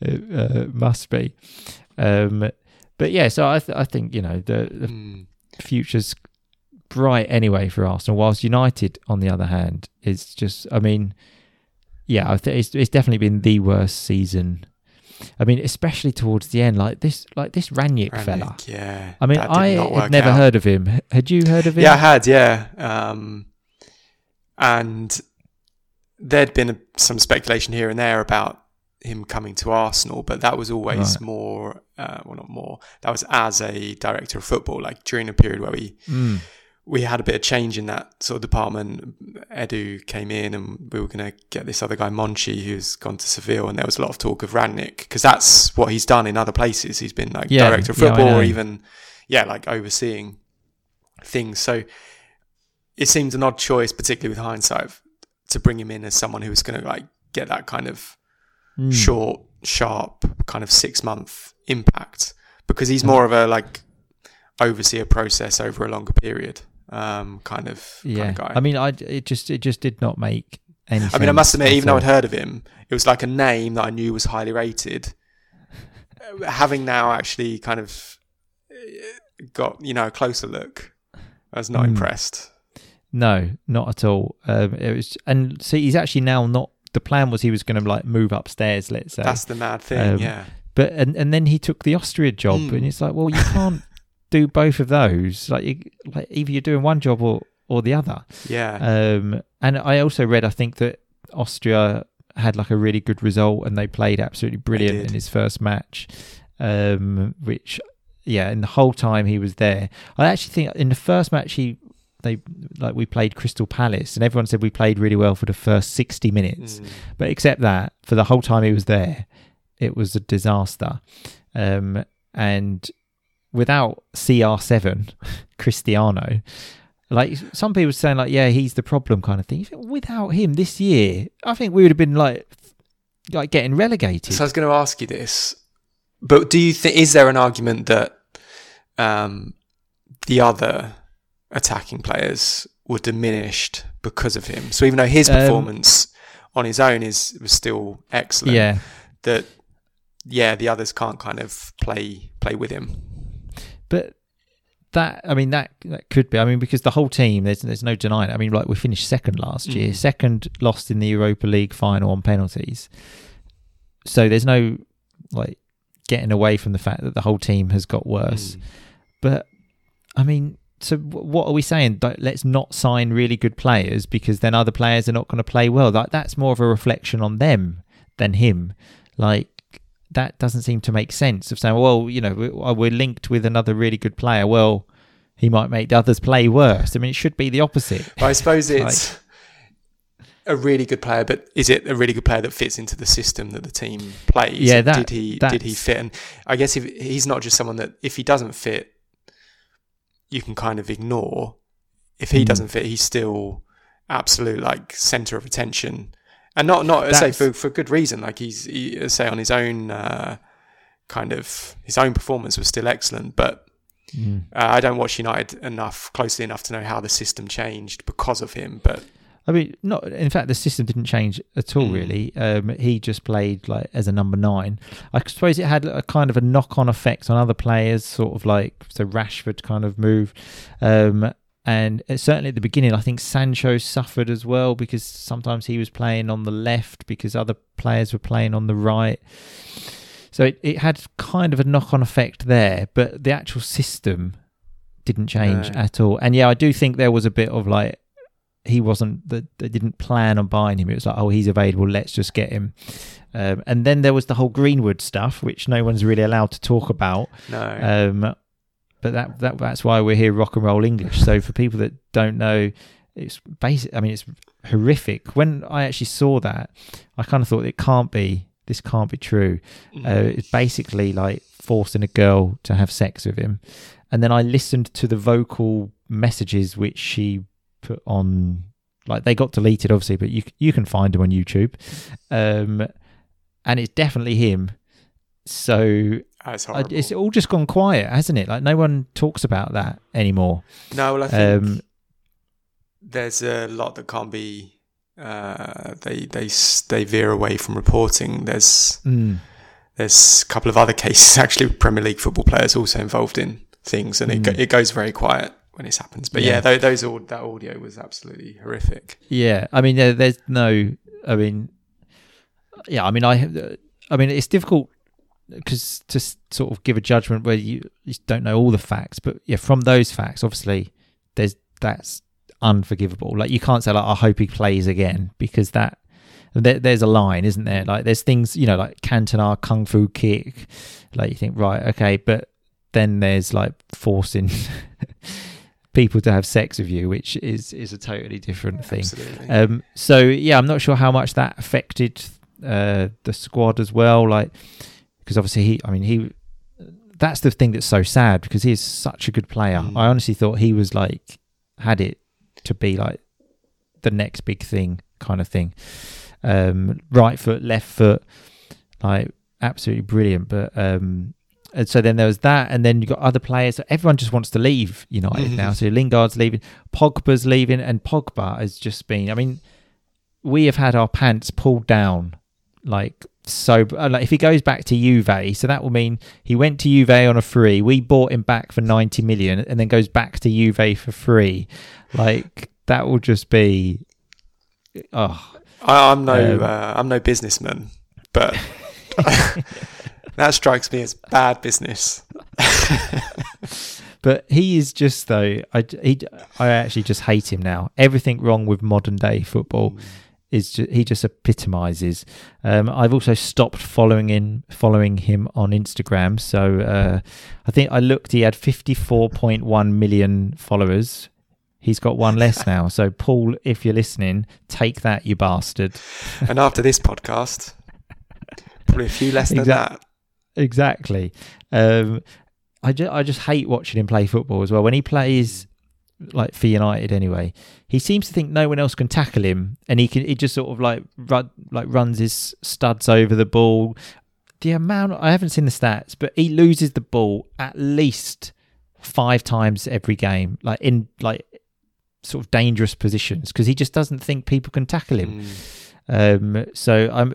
it uh, must be. Um, but yeah, so I, th- I think you know the, the Mm. future's bright anyway for Arsenal. Whilst United, on the other hand, is just. I mean, yeah, I think it's, it's definitely been the worst season. I mean, especially towards the end, like this, like this Rangnick fella. Yeah. I mean, I had never out. heard of him. Had you heard of him? Yeah, I had, yeah. Um, and there'd been some speculation here and there about him coming to Arsenal, but that was always Right. more, uh, well, not more. That was as a director of football, like during a period where we Mm. We had a bit of change in that sort of department. Edu came in, and we were going to get this other guy Monchi, who's gone to Seville, and there was a lot of talk of Rangnick because that's what he's done in other places. He's been like Yeah, director of football, know. or even yeah, like overseeing things. So it seemed an odd choice, particularly with hindsight, to bring him in as someone who was going to like get that kind of Mm. short, sharp, kind of six month impact because he's more of a like oversee a process over a longer period, um, kind of Yeah, kind of guy. I mean, I it just it just did not make any. I mean, I must admit, even though. I'd heard of him, it was like a name that I knew was highly rated. (laughs) Having now actually kind of uh, got you know a closer look, I was not Hmm. impressed. No, not at all. Um, it was, and see, he's actually now not. The plan was he was going to like move upstairs, let's say. That's the mad thing, Um, yeah. but and and then he took the Austria job, Mm. and it's like, well, you can't do both of those. Like, you, like either you're doing one job or or the other. Yeah, Um, and I also read, I think that Austria had like a really good result, and they played absolutely brilliant in his first match. Um, which, yeah, and the whole time he was there, I actually think in the first match he. They like we played Crystal Palace, and everyone said we played really well for the first sixty minutes. Mm. But except that, for the whole time he was there, it was a disaster. Um, and without CR7, (laughs) Cristiano, like some people saying, like, yeah, he's the problem kind of thing. Without him this year, I think we would have been like, like getting relegated. So I was going to ask you this, but do you think is there an argument that um, the other attacking players were diminished because of him? So even though his Um, performance on his own is was still excellent, yeah, that yeah, the others can't kind of play play with him. But that I mean that that could be. I mean because the whole team, there's there's no denying. It. I mean like we finished second last year, Mm. second lost in the Europa League final on penalties. So there's no like getting away from the fact that the whole team has got worse. Mm. But I mean, so what are we saying? Let's not sign really good players because then other players are not going to play well. Like that's more of a reflection on them than him. Like that doesn't seem to make sense. Of saying, well, you know, we- uh, we're linked with another really good player. Well, he might make the others play worse. I mean, it should be the opposite. But I suppose (laughs) it's a really good player, but is it a really good player that fits into the system that the team plays? Yeah, that- did he did he fit? And I guess if he's not just someone that if he doesn't fit, you can kind of ignore. If he Mm. doesn't fit, he's still absolute like center of attention, and not not I say for for good reason. Like he's he, say on his own uh, kind of his own performance was still excellent, but. Mm. Uh, I don't watch United enough closely enough to know how the system changed because of him, but I mean, not. In fact, the system didn't change at all. Mm. Really, um, he just played like as a number nine. I suppose it had a kind of a knock-on effect on other players, sort of like so Rashford kind of move. um, and uh, certainly at the beginning, I think Sancho suffered as well because sometimes he was playing on the left because other players were playing on the right. So it, it had kind of a knock-on effect there, but the actual system didn't change No. at all. And yeah, I do think there was a bit of like he wasn't that they didn't plan on buying him. It was like, oh, he's available, let's just get him. Um, and then there was the whole Greenwood stuff, which no one's really allowed to talk about. no. Um, but that, that that's why we're here, rock and roll English. So for people that don't know, it's basic. I mean, it's horrific. When I actually saw that, I kind of thought it can't be. This can't be true. Uh, it's basically like forcing a girl to have sex with him. And then I listened to the vocal messages which she put on. Like they got deleted, obviously, but you you can find them on YouTube. Um, and it's definitely him. So That's horrible. it's all just gone quiet, hasn't it? Like no one talks about that anymore. no, well, I think Um, there's a lot that can't be. Uh, they they they veer away from reporting. There's mm, there's a couple of other (laughs) cases actually with Premier League football players also involved in things, and it go, Mm. it goes very quiet when this happens. But Yeah. yeah, tho- those au- that audio was absolutely horrific. yeah, I mean, there, there's no. I mean, yeah, I mean, I, I mean, it's difficult because to sort of give a judgment where you, you don't know all the facts, but yeah, from those facts, obviously, there's that's unforgivable. Like you can't say like, I hope he plays again because that. There, there's a line, isn't there? Like there's things, you know, like Cantona kung fu kick. Like you think, right, okay, but then there's like forcing (laughs) people to have sex with you, which is is a totally different thing. Absolutely. Um, so yeah, I'm not sure how much that affected uh, the squad as well. Like, because obviously he, I mean, he. That's the thing that's so sad because he is such a good player. Mm. I honestly thought he was like had it to be like the next big thing kind of thing. Um, right foot, left foot, like absolutely brilliant. But um, and so then there was that, and then you got other players. Everyone just wants to leave United Mhm. now. So Lingard's leaving, Pogba's leaving, and Pogba has just been. I mean, we have had our pants pulled down, like so. uh, Like if he goes back to Juve, so that will mean he went to Juve on a free. We bought him back for ninety million, and then goes back to Juve for free. Like that will just be. Oh, I, I'm no Um, uh, I'm no businessman, but (laughs) that strikes me as bad business. (laughs) But he is just though. I he I actually just hate him now. Everything wrong with modern day football is just, he just epitomizes. Um, I've also stopped following in following him on Instagram. So uh, I think I looked. He had fifty four point one million followers. He's got one less (laughs) now. So Paul, if you're listening, take that, you bastard. And after this podcast, probably a few less than Exact- that. Exactly. Um, I just I just hate watching him play football as well. When he plays like for United anyway, he seems to think no one else can tackle him, and he can he just sort of like run like runs his studs over the ball. The amount I haven't seen the stats, but he loses the ball at least five times every game, like in like sort of dangerous positions because he just doesn't think people can tackle him. Mm. Um, so I'm.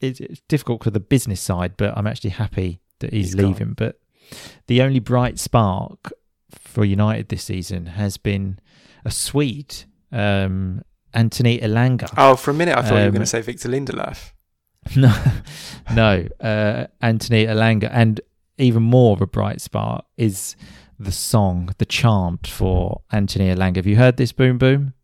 It's, it's difficult for the business side, but I'm actually happy that he's, He's gone. leaving. But the only bright spark for United this season has been a Swede, um, Anthony Elanga. Oh, for a minute I thought you were Um, going to say Victor Lindelöf. (laughs) no, no, uh, Anthony Elanga, and even more of a bright spot is the song, the chant for Anthony Elanga. Have you heard this? Boom, boom.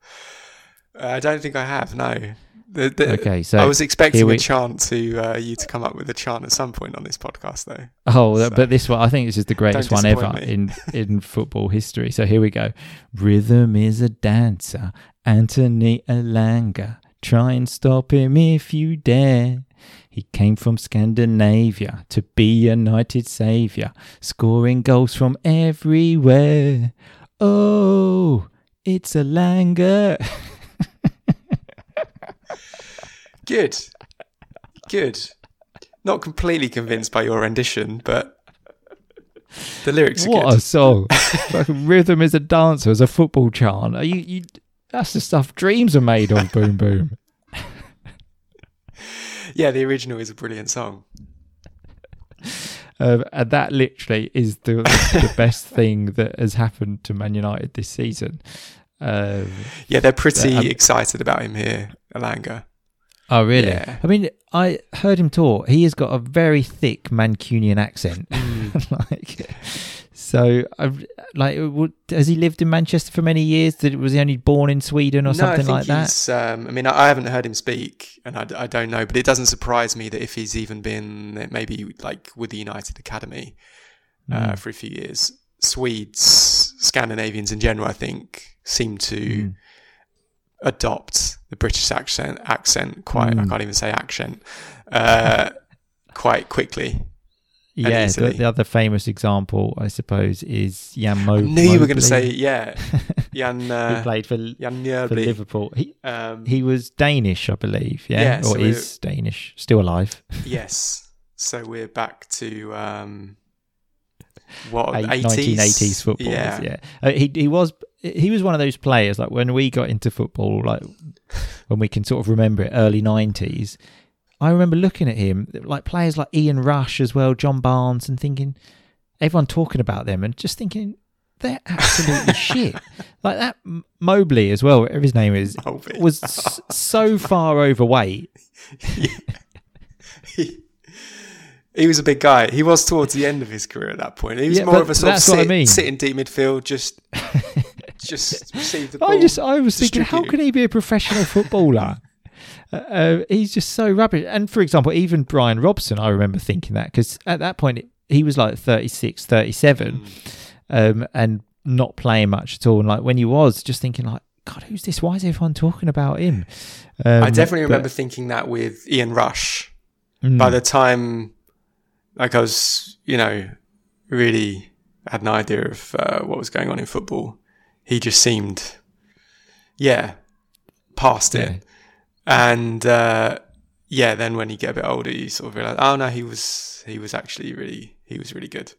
Uh, I don't think I have. No. The, the, Okay, so I was expecting we- a chant to uh, you to come up with a chant at some point on this podcast, though. Oh, So- but this one, I think this is the greatest one ever me. in, (laughs) in football history. So here we go. Rhythm is a dancer, Anthony Elanga. Try and stop him if you dare. He came from Scandinavia to be United saviour, scoring goals from everywhere. Oh, it's Elanga. (laughs) Good. Good. Not completely convinced by your rendition, but the lyrics are What good. a song! like rhythm is a dancer, as a football chant. Are you, you? That's the stuff dreams are made of. Boom, boom. (laughs) Yeah, the original is a brilliant song. Um, and that literally is the the best thing that has happened to Man United this season. Um, Yeah, they're pretty Um, excited about him here, Elanga. Oh, really? Yeah. I mean, I heard him talk. He has got a very thick Mancunian accent. (laughs) like, so, I've, like, has he lived in Manchester for many years? Did, was he only born in Sweden or no, something I think like that? Um, I mean, I, I haven't heard him speak, and I don't know, but it doesn't surprise me that if he's even been maybe like with the United Academy uh, Mm. for a few years, Swedes, Scandinavians in general, I think, seem to Mm. Adopt the British accent. Accent quite. I Mm. can't even say accent. Uh, (laughs) quite quickly. Yeah, the, the other famous example, I suppose, is Jan Mo- I knew you were going to say yeah, (laughs) Jan. Uh, played for, Jan for Liverpool. He, Um, He was Danish, I believe. Yeah, Yeah, or so is Danish, still alive. (laughs) yes. So we're back to um, what Eight- 80s? 1980s football. Yeah. Yeah, Uh, he he was he was one of those players like when we got into football, like when we can sort of remember it, early 90s. I remember looking at him like players like Ian Rush as well, John Barnes, and thinking everyone talking about them and just thinking they're absolutely (laughs) shit. Like that Mølby as well, whatever his name is, Mølby. was s- so far overweight. he, (laughs) he was a big guy. He was towards the end of his career at that point. He was Yeah, more of a sort of what I mean. sitting deep midfield, just (laughs) (laughs) just receive the ball. I just I was thinking, how can he be a professional footballer? (laughs) uh, uh, he's just so rubbish. And for example, even Brian Robson, I remember thinking that because at that point he was like 36, 37, um, and not playing much at all. And like when he was, just thinking like, God, who's this? Why is everyone talking about him? Um, I definitely but- remember thinking that with Ian Rush. Mm, By the time, like I was, you know, really had an idea of uh, what was going on in football, he just seemed Yeah, past Yeah. it, and uh, yeah, then when you get a bit older, you sort of realize, oh no, he was he was actually really he was really good.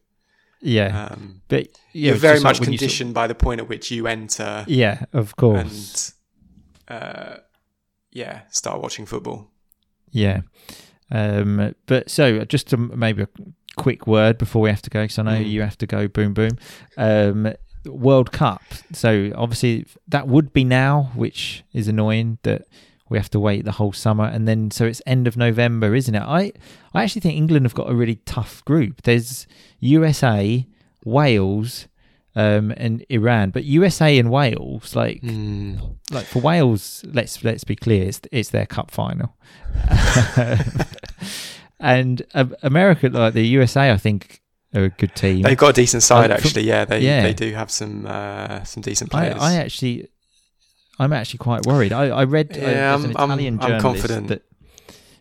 Yeah, Um, but yeah, you're very like much sort- conditioned by the point at which you enter yeah, of course. and uh, yeah, start watching football. Yeah. Um, but so just to maybe a quick word before we have to go, because I know Mm. you have to go. Boom, boom. Um, World Cup. So obviously that would be now, which is annoying that we have to wait the whole summer, and then so it's end of November, isn't it? I I actually think England have got a really tough group. There's USA, Wales. Um, and Iran, but USA and Wales, like Mm. like for Wales, let's let's be clear, it's, it's their cup final, (laughs) (laughs) and um, America, like the USA, I think are a good team. They've got a decent side, Uh, from- actually. Yeah, they yeah. they do have some uh, some decent players. I actually, I'm actually quite worried. I, I read uh, Yeah, there's an I'm- I'm- Italian I'm journalist confident. that,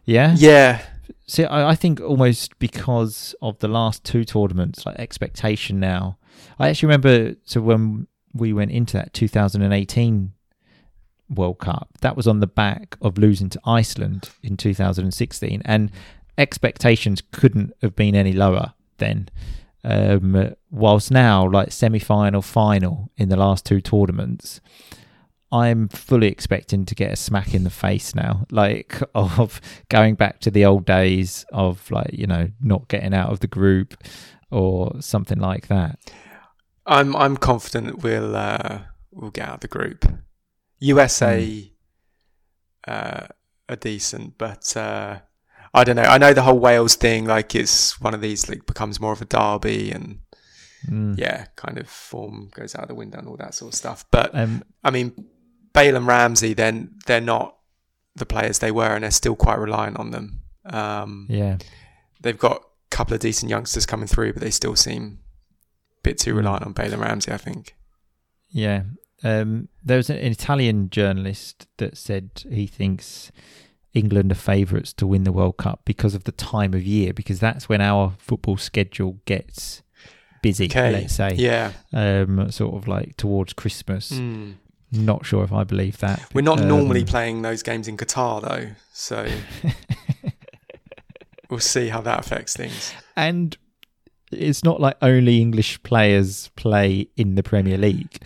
yeah, yeah, See, I, I think almost because of the last two tournaments, like expectation now. I actually remember so when we went into that 2018 World Cup, that was on the back of losing to Iceland in 2016, and expectations couldn't have been any lower then. Um, whilst now, like semi-final, final in the last two tournaments, I'm fully expecting to get a smack in the face now, like (laughs) of going back to the old days of like you know not getting out of the group or something like that. I'm I'm confident we'll uh, we'll get out of the group. USA uh, are decent, but uh, I don't know. I know the whole Wales thing, like it's one of these like becomes more of a derby, and Mm. yeah, kind of form goes out of the window and all that sort of stuff. But Um, I mean, Bale and Ramsey, then they're not the players they were, and they're still quite reliant on them. Um, yeah, They've got a couple of decent youngsters coming through, but they still seem a bit too Mm. reliant on Bale and Ramsey. I think. yeah. Um, there was an Italian journalist that said he thinks England are favourites to win the World Cup because of the time of year, because that's when our football schedule gets busy. Okay. Let's say, Yeah. um, sort of like towards Christmas. Mm. Not sure if I believe that. We're not Um, normally playing those games in Qatar though, so (laughs) we'll see how that affects things. and it's not like only English players play in the Premier League.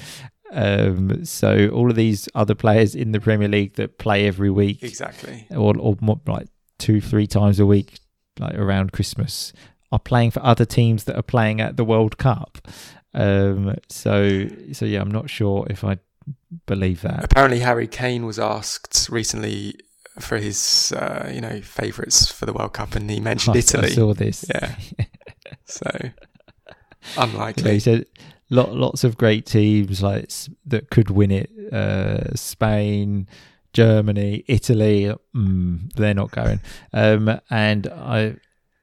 Um, so all of these other players in the Premier League that play every week, Exactly. or, or more, like two, three times a week, like around Christmas, are playing for other teams that are playing at the World Cup. Um, so, so yeah, I'm not sure if I believe that. Apparently, Harry Kane was asked recently for his, uh, you know, favourites for the World Cup, and he mentioned I, (laughs) I Italy. saw this. Yeah. (laughs) So Yeah, unlikely. he said lot, lots of great teams like that could win it. Uh, Spain, Germany, Italy. Mm, they're not going. Um, and I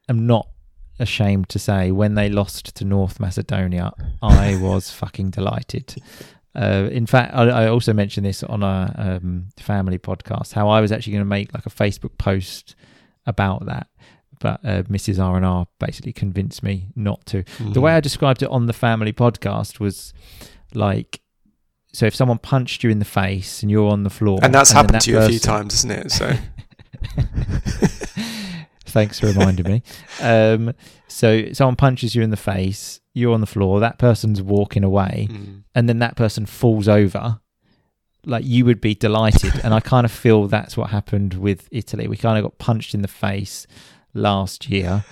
am not ashamed to say when they lost to North Macedonia, I (laughs) was fucking delighted. Uh, in fact, I, I also mentioned this on a um, family podcast. How I was actually going to make like a Facebook post about that, but uh, Mrs. R and R basically convinced me not to. The Mm. way I described it on the family podcast was like, so if someone punched you in the face and you're on the floor, and that's then happened that to you a few times, isn't it? So (laughs) Thanks for reminding me. Um, so someone punches you in the face, you're on the floor, that person's walking away, mm. and then that person falls over. Like you would be delighted, and I kind of feel that's what happened with Italy. We kind of got punched in the face last year.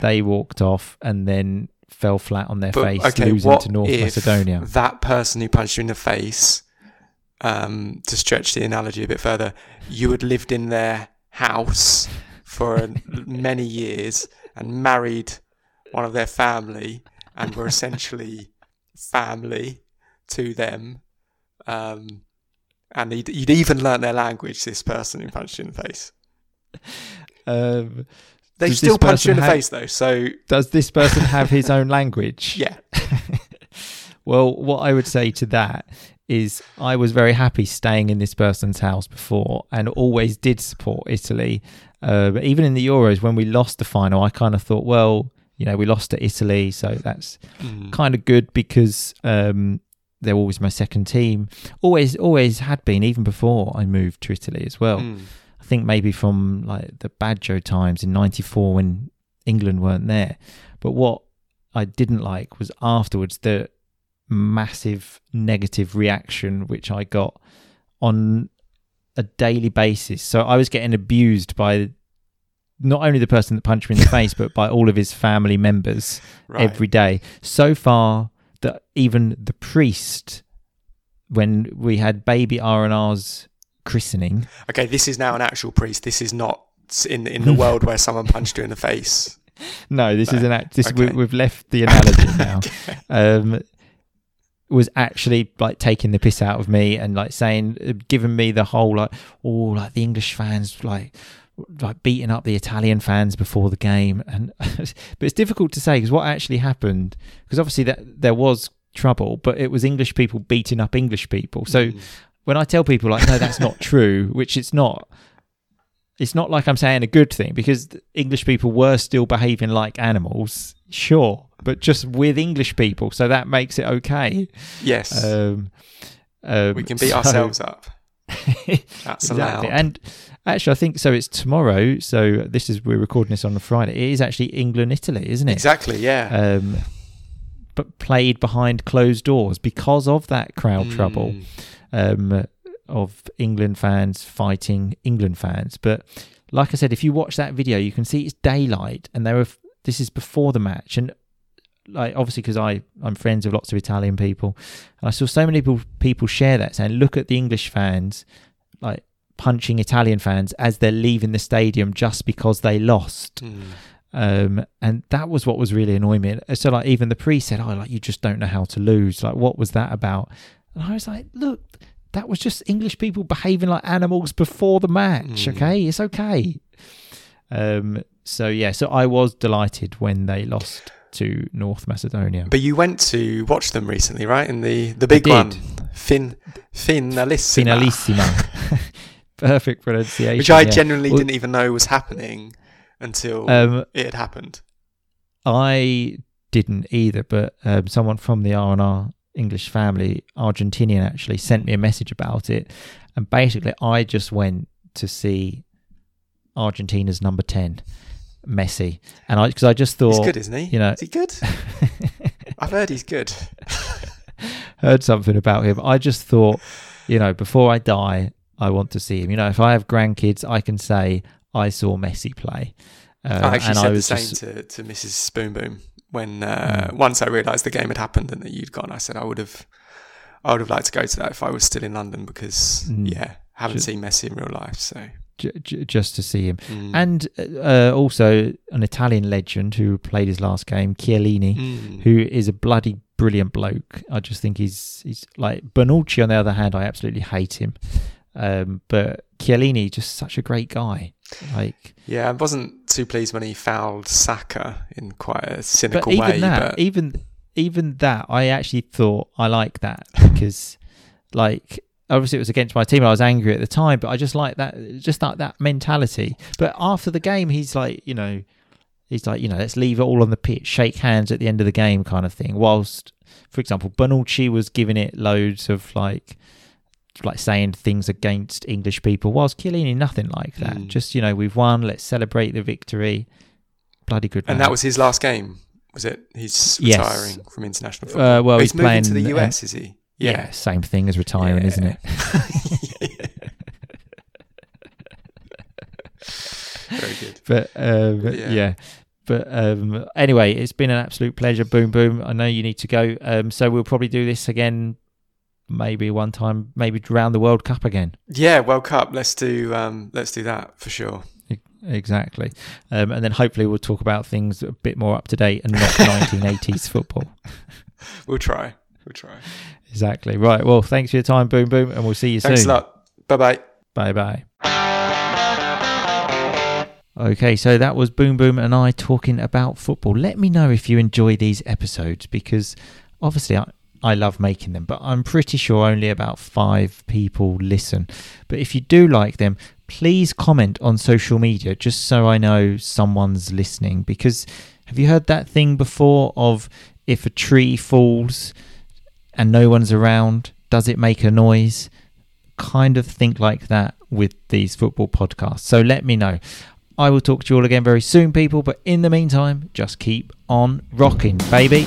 They walked off and then fell flat on their But, face, okay, losing to North Macedonia. that person who punched you in the face, um, to stretch the analogy a bit further, you had lived in their house for many years and married one of their family and were essentially family to them. Um, and you'd, you'd even learnt their language, this person who punched you in the face. Um, They still punched you in the have- face, though. So, does this person have his own language? (laughs) yeah. (laughs) Well, what I would say to that is I was very happy staying in this person's house before and always did support Italy. Uh, but even in the Euros, when we lost the final, I kind of thought, well, you know, we lost to Italy, so that's Mm. kind of good because um, they're always my second team. Always, always had been, even before I moved to Italy as well. Mm. Think maybe from like the Baggio times in '94 when England weren't there. But what I didn't like was afterwards the massive negative reaction which I got on a daily basis. So I was getting abused by not only the person that punched me in the face, but by all of his family members (laughs) Right. every day. So far that even the priest, when we had baby R and R's christening, Okay, this is now an actual priest. This is not in in the world where someone punched you in the face. (laughs) no, this is an act. This we, Okay. we've left the analogy (laughs) now. um, was actually like taking the piss out of me and like saying, uh, giving me the whole like, oh, like the English fans like like beating up the Italian fans before the game, and (laughs) but it's difficult to say because what actually happened because obviously that there was trouble, but it was English people beating up English people. So Mm. When I tell people like, no, that's not (laughs) true, which it's not. It's not like I'm saying a good thing because English people were still behaving like animals, sure, but just with English people, so that makes it okay. yes, Um, um, we can beat so- ourselves up. (laughs) That's exactly. allowed. And actually, I think so. It's tomorrow. So this is we're recording this on a Friday. It is actually England Italy, isn't it? exactly. Yeah. Um, but played behind closed doors because of that crowd trouble Mm. um, of England fans fighting England fans. But like I said, if you watch that video, you can see it's daylight, and there were. This is before the match, and like obviously because I I'm friends with lots of Italian people, and I saw so many people people share that saying, look at the English fans, like punching Italian fans as they're leaving the stadium just because they lost. Mm. Um, and that was what was really annoying me. So like even the priest said, "Oh, like you just don't know how to lose." Like what was that about? And I was like, "Look, that was just English people behaving like animals before the match. Mm. Okay, it's okay." Um. So yeah. So I was delighted when they lost to North Macedonia. But you went to watch them recently, right? In the the big one, fin finalissima, Finalissima. (laughs) (laughs) Perfect pronunciation. which I yeah. genuinely Well- didn't even know was happening until Um, it had happened. I didn't either, but um, someone from the R and R English family, Argentinian, actually sent me a message about it, and basically, I just went to see Argentina's number ten, Messi, and I because I just thought He's good, isn't he? you know, Is he good? (laughs) I've heard he's good. (laughs) heard something about him. I just thought, you know, before I die, I want to see him. You know, if I have grandkids, I can say I saw Messi play. Uh, I actually and said I the was same just- to, to Mrs. Spoon Boom when uh, Mm. once I realised the game had happened and that you'd gone. I said I would have, I would have liked to go to that if I was still in London because Mm. yeah, haven't Ju- seen Messi in real life. So j- j- just to see him. mm. And uh, also an Italian legend who played his last game, Chiellini, Mm. who is a bloody brilliant bloke. I just think he's he's like Bonucci. On the other hand, I absolutely hate him. Um, but Chiellini, just such a great guy. Like, yeah, I wasn't too pleased when he fouled Saka in quite a but cynical even way. that, but even even that, I actually thought I like that (laughs) because, like, obviously it was against my team. I was angry at the time, but I just like that, just that that mentality. But after the game, he's like, you know, he's like, you know, let's leave it all on the pitch, shake hands at the end of the game, kind of thing. Whilst, for example, Bonucci was giving it loads of like. Like saying things against English people, whilst Chiellini nothing like that. Mm. Just you know, we've won. Let's celebrate the victory. Bloody good. and that was his last game. Was it? He's Yes. retiring from international football. Uh, well, Oh, he's, moving playing to the uh, US, is he? Yeah. same thing as retiring, isn't it? (laughs) (laughs) Very good. But um, Yeah. yeah. But um, anyway, it's been an absolute pleasure. Boom, boom. I know you need to go, um, so we'll probably do this again, maybe one time, maybe around the World Cup again. Yeah, World Cup. Let's do um, let's do that for sure. Exactly, um, and then hopefully we'll talk about things a bit more up to date and not (laughs) 1980s football. (laughs) We'll try. We'll try. Exactly. Right. Well, thanks for your time, Boom, boom, and we'll see you Thanks soon. Thanks a lot. Bye bye. Bye bye. Okay, so that was Boom Boom and I talking about football. Let me know if you enjoy these episodes because obviously I, I love making them, but I'm pretty sure only about five people listen. But if you do like them, please comment on social media just so I know someone's listening. Because have you heard that thing before of if a tree falls and no one's around, does it make a noise? Kind of think like that with these football podcasts. So let me know. I will talk to you all again very soon, people. But in the meantime, just keep on rocking, baby.